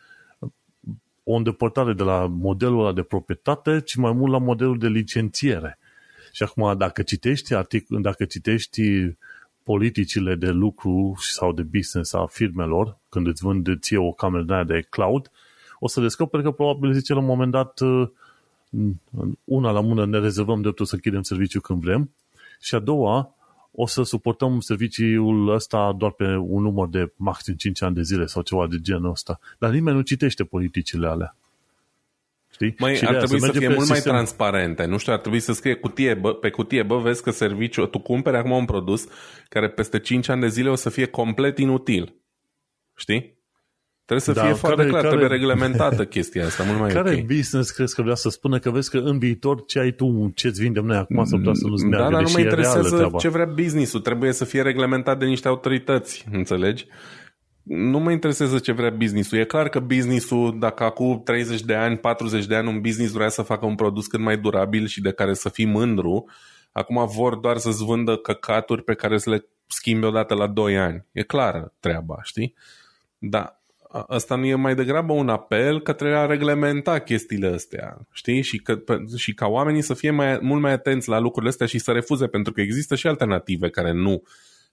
o îndepărtare de la modelul ăla de proprietate, ci mai mult la modelul de licențiere. Și acum, dacă citești, artic- dacă citești politicile de lucru sau de business a firmelor, când îți vând ție o cameră de aia de cloud, o să descoperi că probabil zice la un moment dat uh, una la mână ne rezervăm dreptul să închidem serviciul când vrem și a doua o să suportăm serviciul ăsta doar pe un număr de maxim 5 ani de zile sau ceva de genul ăsta. Dar nimeni nu citește politicile alea. Știi? Mai Și de ar aia trebui se să merge fie pe mult mai sistem. transparente. Nu știu, ar trebui să scrie cutie, bă, pe cutie, bă, vezi că serviciu, tu cumperi acum un produs care peste 5 ani de zile o să fie complet inutil. Știi? Trebuie să Da, fie foarte care- clar, care- trebuie reglementată chestia asta, mult mai Care ok. business crezi că vrea să spună că vezi că în viitor ce ai tu, ce-ți vindem noi acum s-ar putea să nu-ți meargă, Da, dar nu deși mă e reală interesează treaba. ce vrea business-ul. Trebuie să fie reglementat de niște autorități, înțelegi? Nu mă interesează ce vrea business-ul. E clar că business-ul, dacă acum 30 de ani, 40 de ani un business vrea să facă un produs cât mai durabil și de care să fii mândru, acum vor doar să-ți vândă căcaturi pe care să le schimbi odată la 2 ani. E clară treaba, știi? Dar a- asta nu e mai degrabă un apel către a reglementa chestiile astea, știi? Și, că, pe- și ca oamenii să fie mai, mult mai atenți la lucrurile astea și să refuze, pentru că există și alternative care nu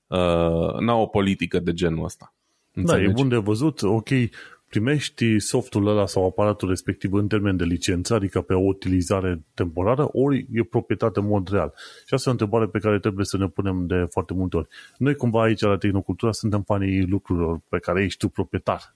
uh, n-au o politică de genul ăsta. Da, e Înțelegi? bun de văzut. Ok, primești softul ăla sau aparatul respectiv în termen de licență, adică pe o utilizare temporară, ori e proprietate în mod real. Și asta e o întrebare pe care trebuie să ne punem de foarte multe ori. Noi cumva aici la Tehnocultura suntem fanii lucrurilor pe care ești tu proprietar.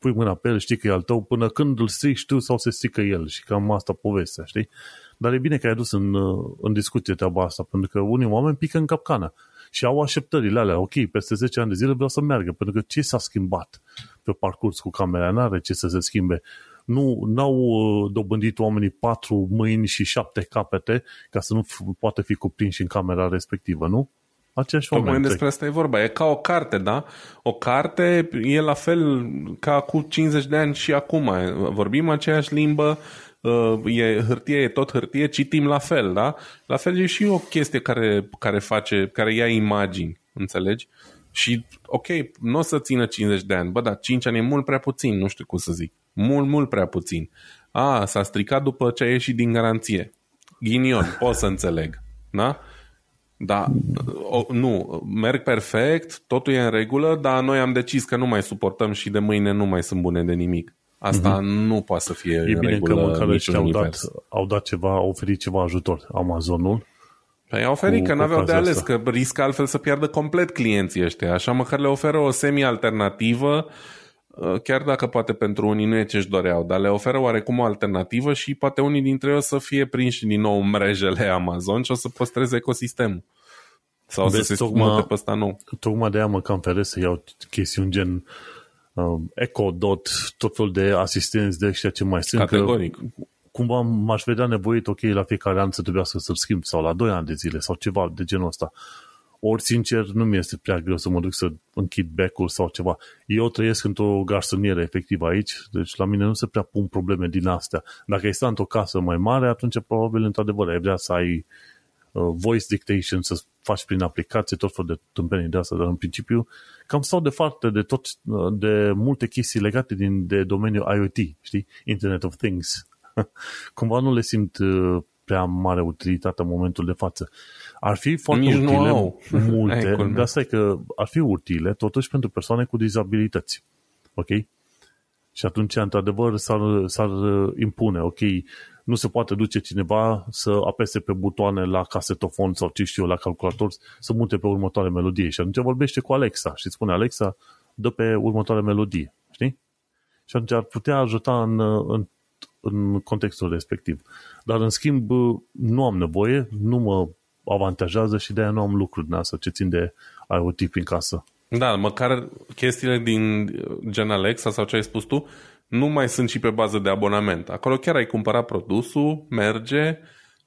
Pui mâna pe el, știi că e al tău, până când îl strici tu sau se strică el și cam asta povestea, știi? Dar e bine că ai adus în, în discuție treaba asta, pentru că unii oameni pică în capcană și au așteptările alea. Ok, peste 10 ani de zile vreau să meargă, pentru că ce s-a schimbat pe parcurs cu camera? N-are ce să se schimbe. Nu n-au uh, dobândit oamenii patru mâini și șapte capete ca să nu f- poată fi cuprinși în camera respectivă, nu? Aceeași Tocmai oameni. despre asta e vorba. E ca o carte, da? O carte e la fel ca cu 50 de ani și acum. Vorbim aceeași limbă, uh, e hârtie, e tot hârtie, citim la fel, da? La fel e și o chestie care, care face, care ia imagini, înțelegi? Și, ok, nu o să țină 50 de ani, bă, dar 5 ani e mult prea puțin, nu știu cum să zic. Mult, mult prea puțin. A, s-a stricat după ce a ieșit din garanție. Ghinion, pot să înțeleg, da? Da, o, nu, merg perfect, totul e în regulă, dar noi am decis că nu mai suportăm și de mâine nu mai sunt bune de nimic. Asta mm-hmm. nu poate să fie E în bine că regulă măcar niciun ăștia au dat, univers. au dat ceva, au oferit ceva ajutor. Amazonul. Păi au oferit cu- că cu n-aveau de ocazia ales, asta. că riscă altfel să piardă complet clienții ăștia. Așa măcar le oferă o semi-alternativă, uh, chiar dacă poate pentru unii nu e ce-și doreau, dar le oferă oarecum o alternativă și poate unii dintre ei o să fie prinși din nou în mrejele Amazon și o să păstreze ecosistemul. Sau Vezi, să se tocmai- mute pe ăsta nou. Tocmai de aia mă cam feresc să iau chestiuni gen uh, Echo Dot, tot felul de asistenți de ăștia ce mai sunt. că Categoric. Cumva m-aș vedea nevoit, ok, la fiecare an să trebuiască să-l schimb sau la 2 ani de zile sau ceva de genul ăsta. Ori, sincer, nu mi este prea greu să mă duc să închid becul sau ceva. Eu trăiesc într-o garsonieră efectiv aici, deci la mine nu se prea pun probleme din astea. Dacă ai sta într-o casă mai mare, atunci probabil, într-adevăr, ai vrea să ai uh, voice dictation, să faci prin aplicație tot felul de tâmpenii de asta, dar în principiu cam stau de foarte de tot, uh, de multe chestii legate din, de domeniul IoT, știi? Internet of Things. Cumva nu le simt uh, prea mare utilitate în momentul de față. Ar fi foarte Nici utile nu au. multe, Ai culmea. dar stai că ar fi utile totuși pentru persoane cu dizabilități. Ok? Și atunci, într-adevăr, s-ar, s-ar impune, ok, nu se poate duce cineva să apese pe butoane la casetofon sau ce știu eu, la calculator, să mute pe următoare melodie. Și atunci vorbește cu Alexa și spune, Alexa, dă pe următoare melodie. Știi? Și atunci ar putea ajuta în, în, în contextul respectiv. Dar, în schimb, nu am nevoie, nu mă avantajează și de-aia nu am lucruri din asta ce țin de IoT prin casă. Da, măcar chestiile din gen Alexa sau ce ai spus tu, nu mai sunt și pe bază de abonament. Acolo chiar ai cumpărat produsul, merge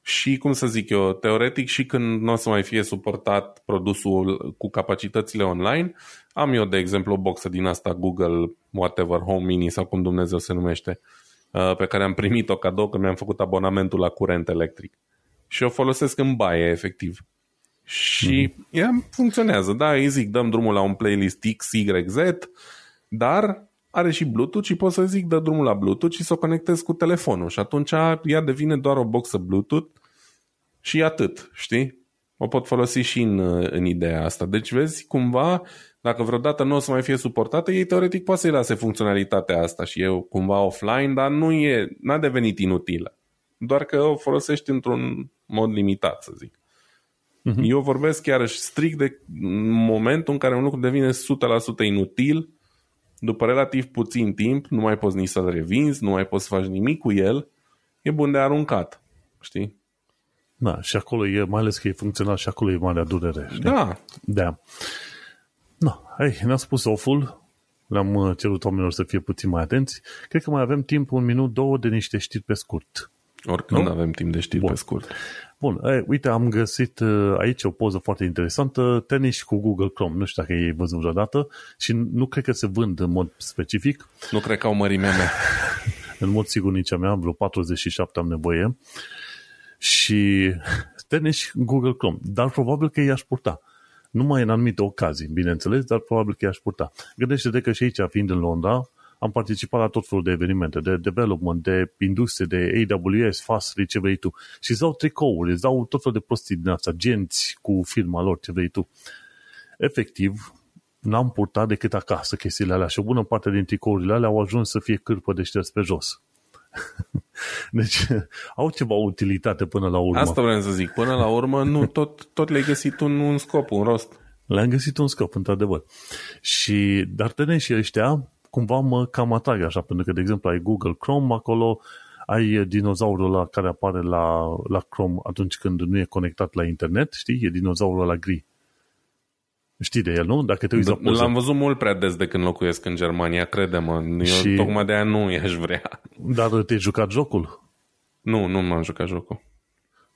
și, cum să zic eu, teoretic și când nu o să mai fie suportat produsul cu capacitățile online, am eu, de exemplu, o boxă din asta Google, whatever, Home Mini sau cum Dumnezeu se numește, uh, pe care am primit-o cadou când mi-am făcut abonamentul la curent electric. Și o folosesc în baie, efectiv. Și mm-hmm. ea funcționează, da, îi zic, dăm drumul la un playlist X, Y, Z, dar are și Bluetooth și pot să zic dă drumul la Bluetooth și să o conectez cu telefonul și atunci ea devine doar o boxă Bluetooth și atât, știi? O pot folosi și în, în ideea asta. Deci vezi, cumva, dacă vreodată nu o să mai fie suportată, ei teoretic poate să-i lase funcționalitatea asta și eu cumva offline, dar nu e, n-a devenit inutilă. Doar că o folosești într-un mod limitat, să zic. Uh-huh. Eu vorbesc chiar strict de momentul în care un lucru devine 100% inutil, după relativ puțin timp, nu mai poți nici să-l revinzi, nu mai poți să faci nimic cu el, e bun de aruncat, știi? Da, și acolo e, mai ales că e funcțional și acolo e marea durere, știi? Da. Da. No, hai, ne-a spus oful, le-am uh, cerut oamenilor să fie puțin mai atenți. Cred că mai avem timp, un minut, două, de niște știri pe scurt. Oricând nu? avem timp de știri Bun. pe scurt. Bun, e, uite, am găsit uh, aici o poză foarte interesantă, tenis cu Google Chrome. Nu știu dacă ei văzut vreodată și nu cred că se vând în mod specific. Nu cred că au mărimea mea. în mod sigur nici a mea, vreo 47 am nevoie. Și tenis Google Chrome. Dar probabil că i-aș purta. Numai în anumite ocazii, bineînțeles, dar probabil că i-aș purta. Gândește-te că și aici, fiind în Londra, am participat la tot felul de evenimente, de development, de industrie, de AWS, Fastly, ce vrei tu. Și îți dau tricouri, îți dau tot felul de prostii din asta, genți cu firma lor, ce vrei tu. Efectiv, n-am purtat decât acasă chestiile alea și o bună parte din tricourile alea au ajuns să fie cârpă de șters pe jos. deci au ceva utilitate până la urmă. Asta vreau să zic. Până la urmă, nu, tot, tot le-ai găsit un, un scop, un rost. Le-am găsit un scop, într-adevăr. Și, dar teneșii ăștia cumva mă cam atrag așa, pentru că, de exemplu, ai Google Chrome acolo, ai dinozaurul ăla care apare la, la Chrome atunci când nu e conectat la internet, știi? E dinozaurul ăla gri. Știi de el, nu? Dacă te uiți la poză. L-am văzut mult prea des de când locuiesc în Germania, crede-mă. Eu și... tocmai de aia nu i-aș vrea. Dar te-ai jucat jocul? Nu, nu m-am jucat jocul.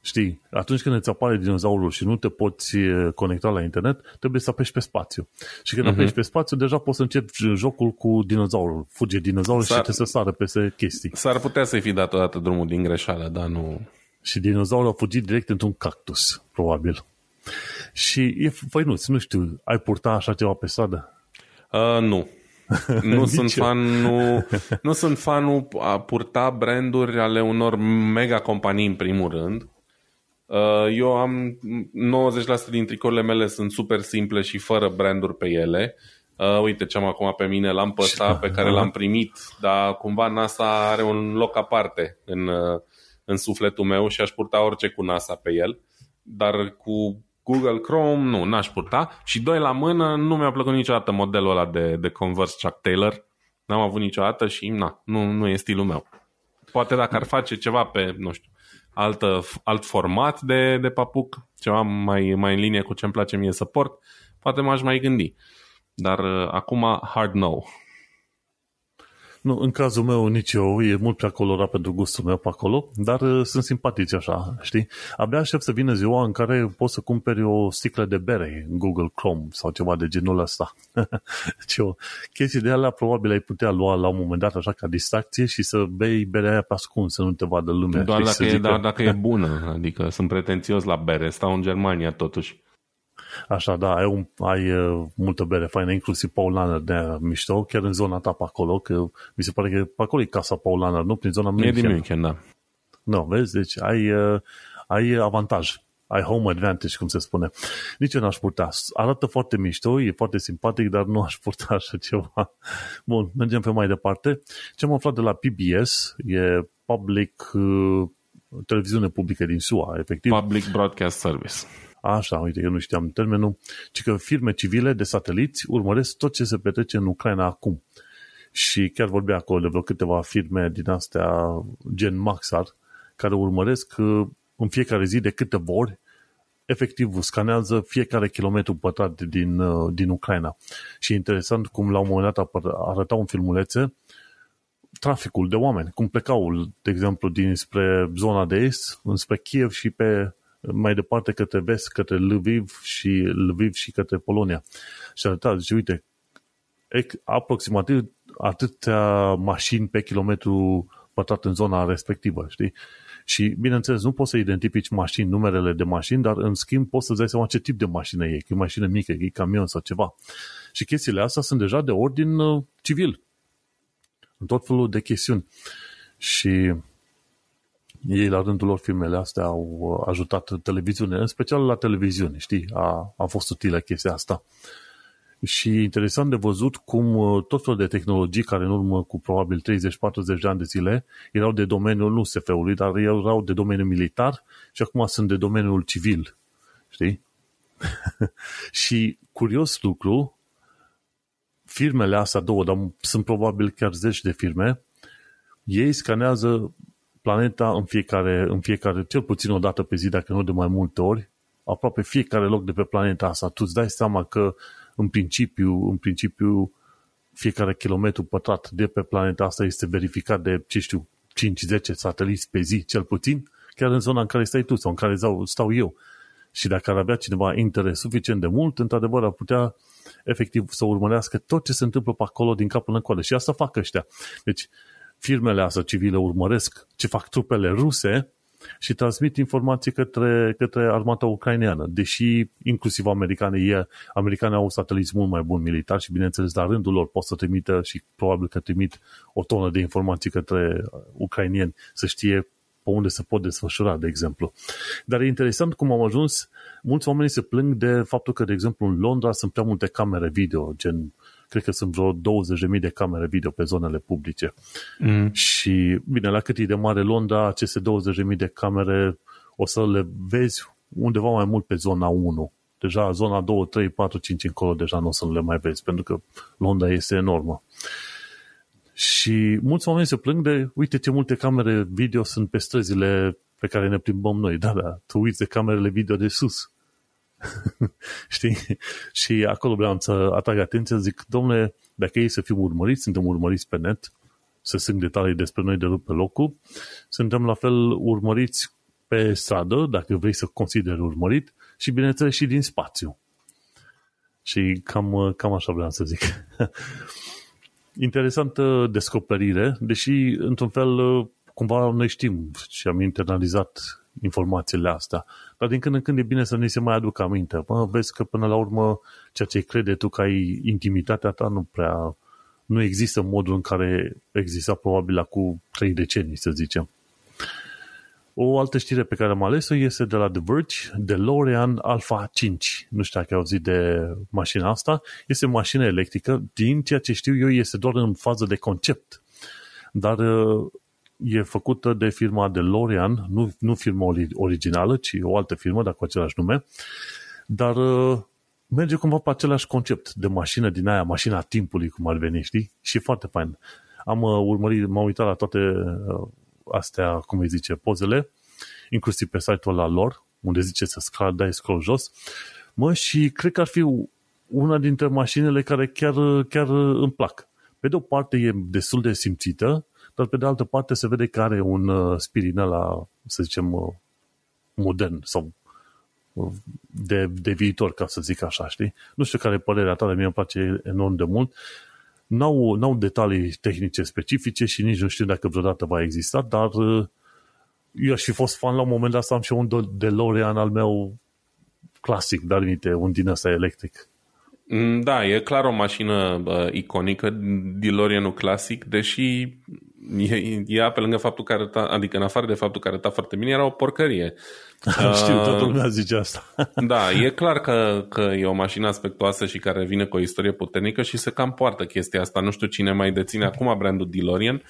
Știi, atunci când îți apare dinozaurul și nu te poți conecta la internet, trebuie să apeși pe spațiu. Și când uh-huh. apeși pe spațiu, deja poți să începi jocul cu dinozaurul. Fuge dinozaurul S-ar... și trebuie să sară peste chestii. S-ar putea să-i fi dat odată drumul din greșeală, dar nu... Și dinozaurul a fugit direct într-un cactus, probabil. Și e făinuț, nu știu, ai purta așa ceva pe stradă? Uh, nu. nu sunt fan, nu, nu sunt fanul a purta branduri ale unor mega companii în primul rând. Uh, eu am 90% din tricourile mele sunt super simple și fără branduri pe ele. Uh, uite ce am acum pe mine, l-am pe ăsta pe care l-am primit, dar cumva NASA are un loc aparte în, uh, în sufletul meu și aș purta orice cu NASA pe el. Dar cu Google Chrome nu, n-aș purta. Și doi la mână, nu mi-a plăcut niciodată modelul ăla de, de Converse Chuck Taylor. N-am avut niciodată și na, nu, nu e stilul meu. Poate dacă ar face ceva pe, nu știu, altă, alt format de, de papuc, ceva mai, mai în linie cu ce îmi place mie să port, poate m-aș mai gândi. Dar uh, acum hard no. Nu, în cazul meu nici eu, e mult prea colorat pentru gustul meu pe acolo, dar uh, sunt simpatici așa, știi? Abia aștept să vină ziua în care poți să cumperi o sticlă de bere în Google Chrome sau ceva de genul ăsta. deci o chestie de alea probabil ai putea lua la un moment dat așa ca distracție și să bei berea aia pe ascuns, să nu te vadă lumea. Doar știi? dacă, să e, doar dacă e bună, adică sunt pretențios la bere, stau în Germania totuși. Așa, da, ai, un, ai uh, multă bere faină, inclusiv paulană de aia mișto, chiar în zona ta pe acolo, că mi se pare că pe acolo e casa paulană, nu? Prin zona E München. din München, da. Nu, vezi? Deci ai, uh, ai avantaj. Ai home advantage, cum se spune. Nici eu n-aș purta. Arată foarte mișto, e foarte simpatic, dar nu aș purta așa ceva. Bun, mergem pe mai departe. Ce am aflat de la PBS e Public uh, televiziune publică din SUA, efectiv. Public Broadcast Service. Așa, uite, eu nu știam termenul, ci că firme civile de sateliți urmăresc tot ce se petrece în Ucraina acum. Și chiar vorbea acolo de vreo câteva firme din astea, gen Maxar, care urmăresc uh, în fiecare zi de câteva ori, efectiv scanează fiecare kilometru pătrat din, uh, din Ucraina. Și e interesant cum la un moment dat apăr- arătau în filmulețe traficul de oameni, cum plecau, de exemplu, dinspre zona de est, înspre Kiev și pe mai departe către vest, către Lviv și Lviv și către Polonia. Și arăta, zice, uite, ec- aproximativ atâtea mașini pe kilometru pătrat în zona respectivă, știi? Și, bineînțeles, nu poți să identifici mașini, numerele de mașini, dar, în schimb, poți să-ți dai seama ce tip de mașină e, că e mașină mică, că e camion sau ceva. Și chestiile astea sunt deja de ordin uh, civil. În tot felul de chestiuni. Și ei, la rândul lor, filmele astea au uh, ajutat televiziunea, în special la televiziune, știi? A, a fost utilă chestia asta. Și interesant de văzut cum uh, tot felul de tehnologii care în urmă cu probabil 30-40 de ani de zile erau de domeniul nu SF-ului, dar erau de domeniul militar și acum sunt de domeniul civil. Știi? și curios lucru, firmele astea două, dar sunt probabil chiar zeci de firme, ei scanează planeta în fiecare, în fiecare, cel puțin o dată pe zi, dacă nu de mai multe ori, aproape fiecare loc de pe planeta asta. Tu îți dai seama că în principiu, în principiu fiecare kilometru pătrat de pe planeta asta este verificat de, ce știu, 5-10 sateliți pe zi, cel puțin, chiar în zona în care stai tu sau în care stau eu. Și dacă ar avea cineva interes suficient de mult, într-adevăr ar putea efectiv să urmărească tot ce se întâmplă pe acolo din capul în coadă. Și asta fac ăștia. Deci, firmele astea civile urmăresc ce fac trupele ruse și transmit informații către, către armata ucraineană. Deși inclusiv americanii, e, americanii au sateliți mult mai buni militar și bineînțeles la rândul lor pot să trimită și probabil că trimit o tonă de informații către ucrainieni să știe pe unde se pot desfășura, de exemplu. Dar e interesant cum am ajuns, mulți oameni se plâng de faptul că, de exemplu, în Londra sunt prea multe camere video, gen cred că sunt vreo 20.000 de camere video pe zonele publice. Mm. Și, bine, la cât e de mare Londra, aceste 20.000 de camere o să le vezi undeva mai mult pe zona 1. Deja zona 2, 3, 4, 5 încolo deja nu o să le mai vezi, pentru că Londra este enormă. Și mulți oameni se plâng de, uite ce multe camere video sunt pe străzile pe care ne plimbăm noi. Da, da, tu uiți de camerele video de sus. Știi? Și acolo vreau să atrag atenția, zic, domnule, dacă ei să fim urmăriți, suntem urmăriți pe net, să sunt detalii despre noi de pe locul, suntem la fel urmăriți pe stradă, dacă vrei să consideri urmărit, și bineînțeles și din spațiu. Și cam, cam așa vreau să zic. Interesantă descoperire, deși, într-un fel, cumva noi știm și am internalizat informațiile astea. Dar din când în când e bine să ne se mai aducă aminte. Mă, vezi că până la urmă ceea ce crede tu că ai intimitatea ta nu prea nu există modul în care exista probabil acum trei decenii, să zicem. O altă știre pe care am ales-o este de la The Verge, DeLorean Alpha 5. Nu știu dacă ai auzit de mașina asta. Este o mașină electrică. Din ceea ce știu eu, este doar în fază de concept. Dar e făcută de firma DeLorean, nu, nu firma originală, ci o altă firmă, dar cu același nume. Dar merge cumva pe același concept de mașină din aia, mașina timpului, cum ar veni, știi? Și foarte fain. Am urmărit, m-am uitat la toate astea, cum îi zice, pozele, inclusiv pe site-ul la lor, unde zice să scroll, dai scroll jos. Mă, și cred că ar fi una dintre mașinile care chiar, chiar îmi plac. Pe de o parte e destul de simțită, dar pe de altă parte se vede că are un uh, spirit la, să zicem, uh, modern sau uh, de, de viitor, ca să zic așa, știi? Nu știu care e părerea ta, dar mie îmi place enorm de mult. N-au, n-au detalii tehnice specifice și nici nu știu dacă vreodată va exista, dar eu aș fi fost fan la un moment dat să am și un DeLorean al meu clasic, dar minte, un din ăsta electric. Mm, da, e clar o mașină uh, iconică, DeLorean-ul clasic, deși e, ea pe lângă faptul că arăta, adică în afară de faptul că arăta foarte bine, era o porcărie. Știu, toată lumea zice asta. da, e clar că, că e o mașină aspectoasă și care vine cu o istorie puternică și se cam poartă chestia asta. Nu știu cine mai deține acum brandul DeLorean,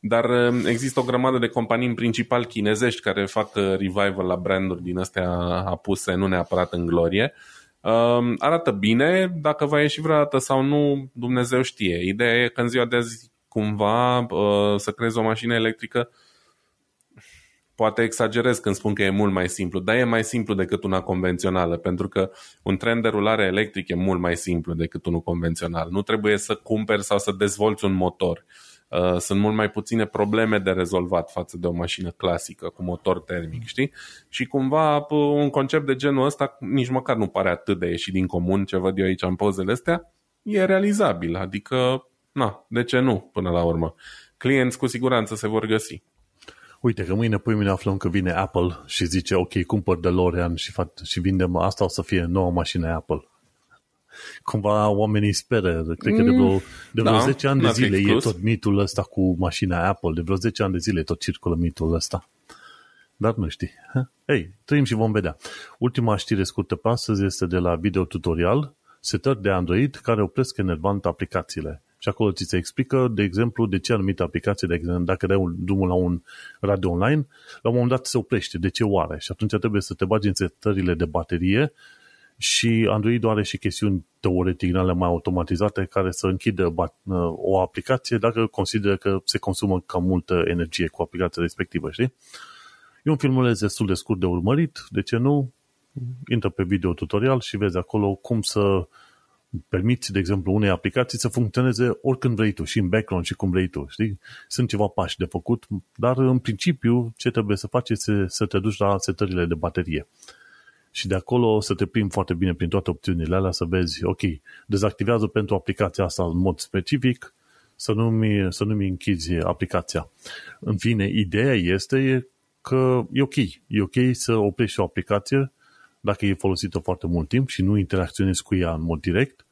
dar um, există o grămadă de companii în principal chinezești care fac uh, revival la branduri din astea apuse, nu neapărat în glorie. Um, arată bine, dacă va ieși vreodată sau nu, Dumnezeu știe. Ideea e că în ziua de azi cumva uh, să crezi o mașină electrică poate exagerez când spun că e mult mai simplu, dar e mai simplu decât una convențională, pentru că un tren de rulare electric e mult mai simplu decât unul convențional. Nu trebuie să cumperi sau să dezvolți un motor. Uh, sunt mult mai puține probleme de rezolvat față de o mașină clasică cu motor termic, știi? Și cumva un concept de genul ăsta nici măcar nu pare atât de ieșit din comun ce văd eu aici în pozele astea. E realizabil, adică, na, de ce nu până la urmă? Clienți cu siguranță se vor găsi. Uite că mâine, pui mine aflăm că vine Apple și zice, ok, cumpăr DeLorean și, fac, și vindem, asta o să fie noua mașină Apple cumva oamenii speră. Cred că de vreo, de vreo da, 10 ani de zile e tot mitul ăsta cu mașina Apple. De vreo 10 ani de zile tot circulă mitul ăsta. Dar nu știi. Ei, trăim și vom vedea. Ultima știre scurtă pe astăzi este de la video tutorial, setări de Android care opresc enervant aplicațiile. Și acolo ți se explică, de exemplu, de ce anumite aplicații, de exemplu, dacă dai drumul la un radio online, la un moment dat se oprește. De ce oare? Și atunci trebuie să te bagi în setările de baterie și Android are și chestiuni teoretic mai automatizate care să închidă o aplicație dacă consideră că se consumă cam multă energie cu aplicația respectivă, știi? E un filmuleț destul de scurt de urmărit, de ce nu? Intră pe video tutorial și vezi acolo cum să permiți, de exemplu, unei aplicații să funcționeze oricând vrei tu, și în background și cum vrei tu, știi? Sunt ceva pași de făcut, dar în principiu ce trebuie să faci este să te duci la setările de baterie și de acolo să te plimbi foarte bine prin toate opțiunile alea să vezi, ok, dezactivează pentru aplicația asta în mod specific, să nu-mi, să nu-mi închizi aplicația. În fine, ideea este că e ok. E ok să oprești o aplicație dacă e folosită foarte mult timp și nu interacționezi cu ea în mod direct,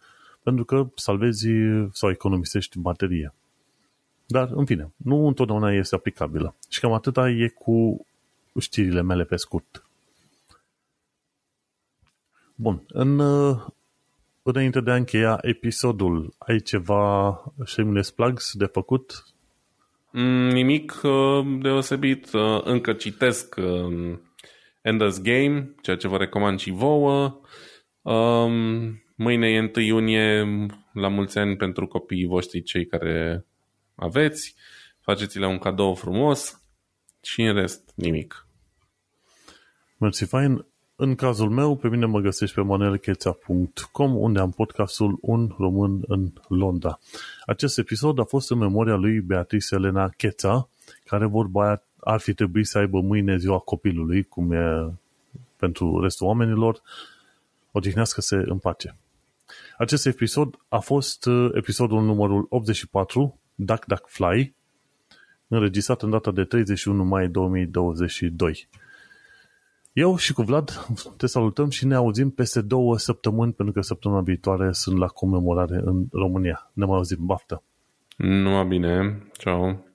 pentru că salvezi sau economisești baterie. Dar, în fine, nu întotdeauna este aplicabilă. Și cam atâta e cu știrile mele pe scurt. Bun, în, uh, înainte de a încheia episodul, ai ceva shameless plugs de făcut? Mm, nimic uh, deosebit. Uh, încă citesc Ender's Game, ceea ce vă recomand și vouă. Um, mâine e 1 iunie, la mulți ani pentru copiii voștri, cei care aveți. Faceți-le un cadou frumos și în rest nimic. Mersi fain. În cazul meu, pe mine mă găsești pe manelcheța.com, unde am podcastul Un Român în Londra. Acest episod a fost în memoria lui Beatrice Elena Cheța, care vorba aia ar fi trebuit să aibă mâine ziua copilului, cum e pentru restul oamenilor, odihnească-se în pace. Acest episod a fost uh, episodul numărul 84, Duck Duck Fly, înregistrat în data de 31 mai 2022. Eu și cu Vlad te salutăm și ne auzim peste două săptămâni, pentru că săptămâna viitoare sunt la comemorare în România. Ne mai auzim, baftă! Numai bine, ceau!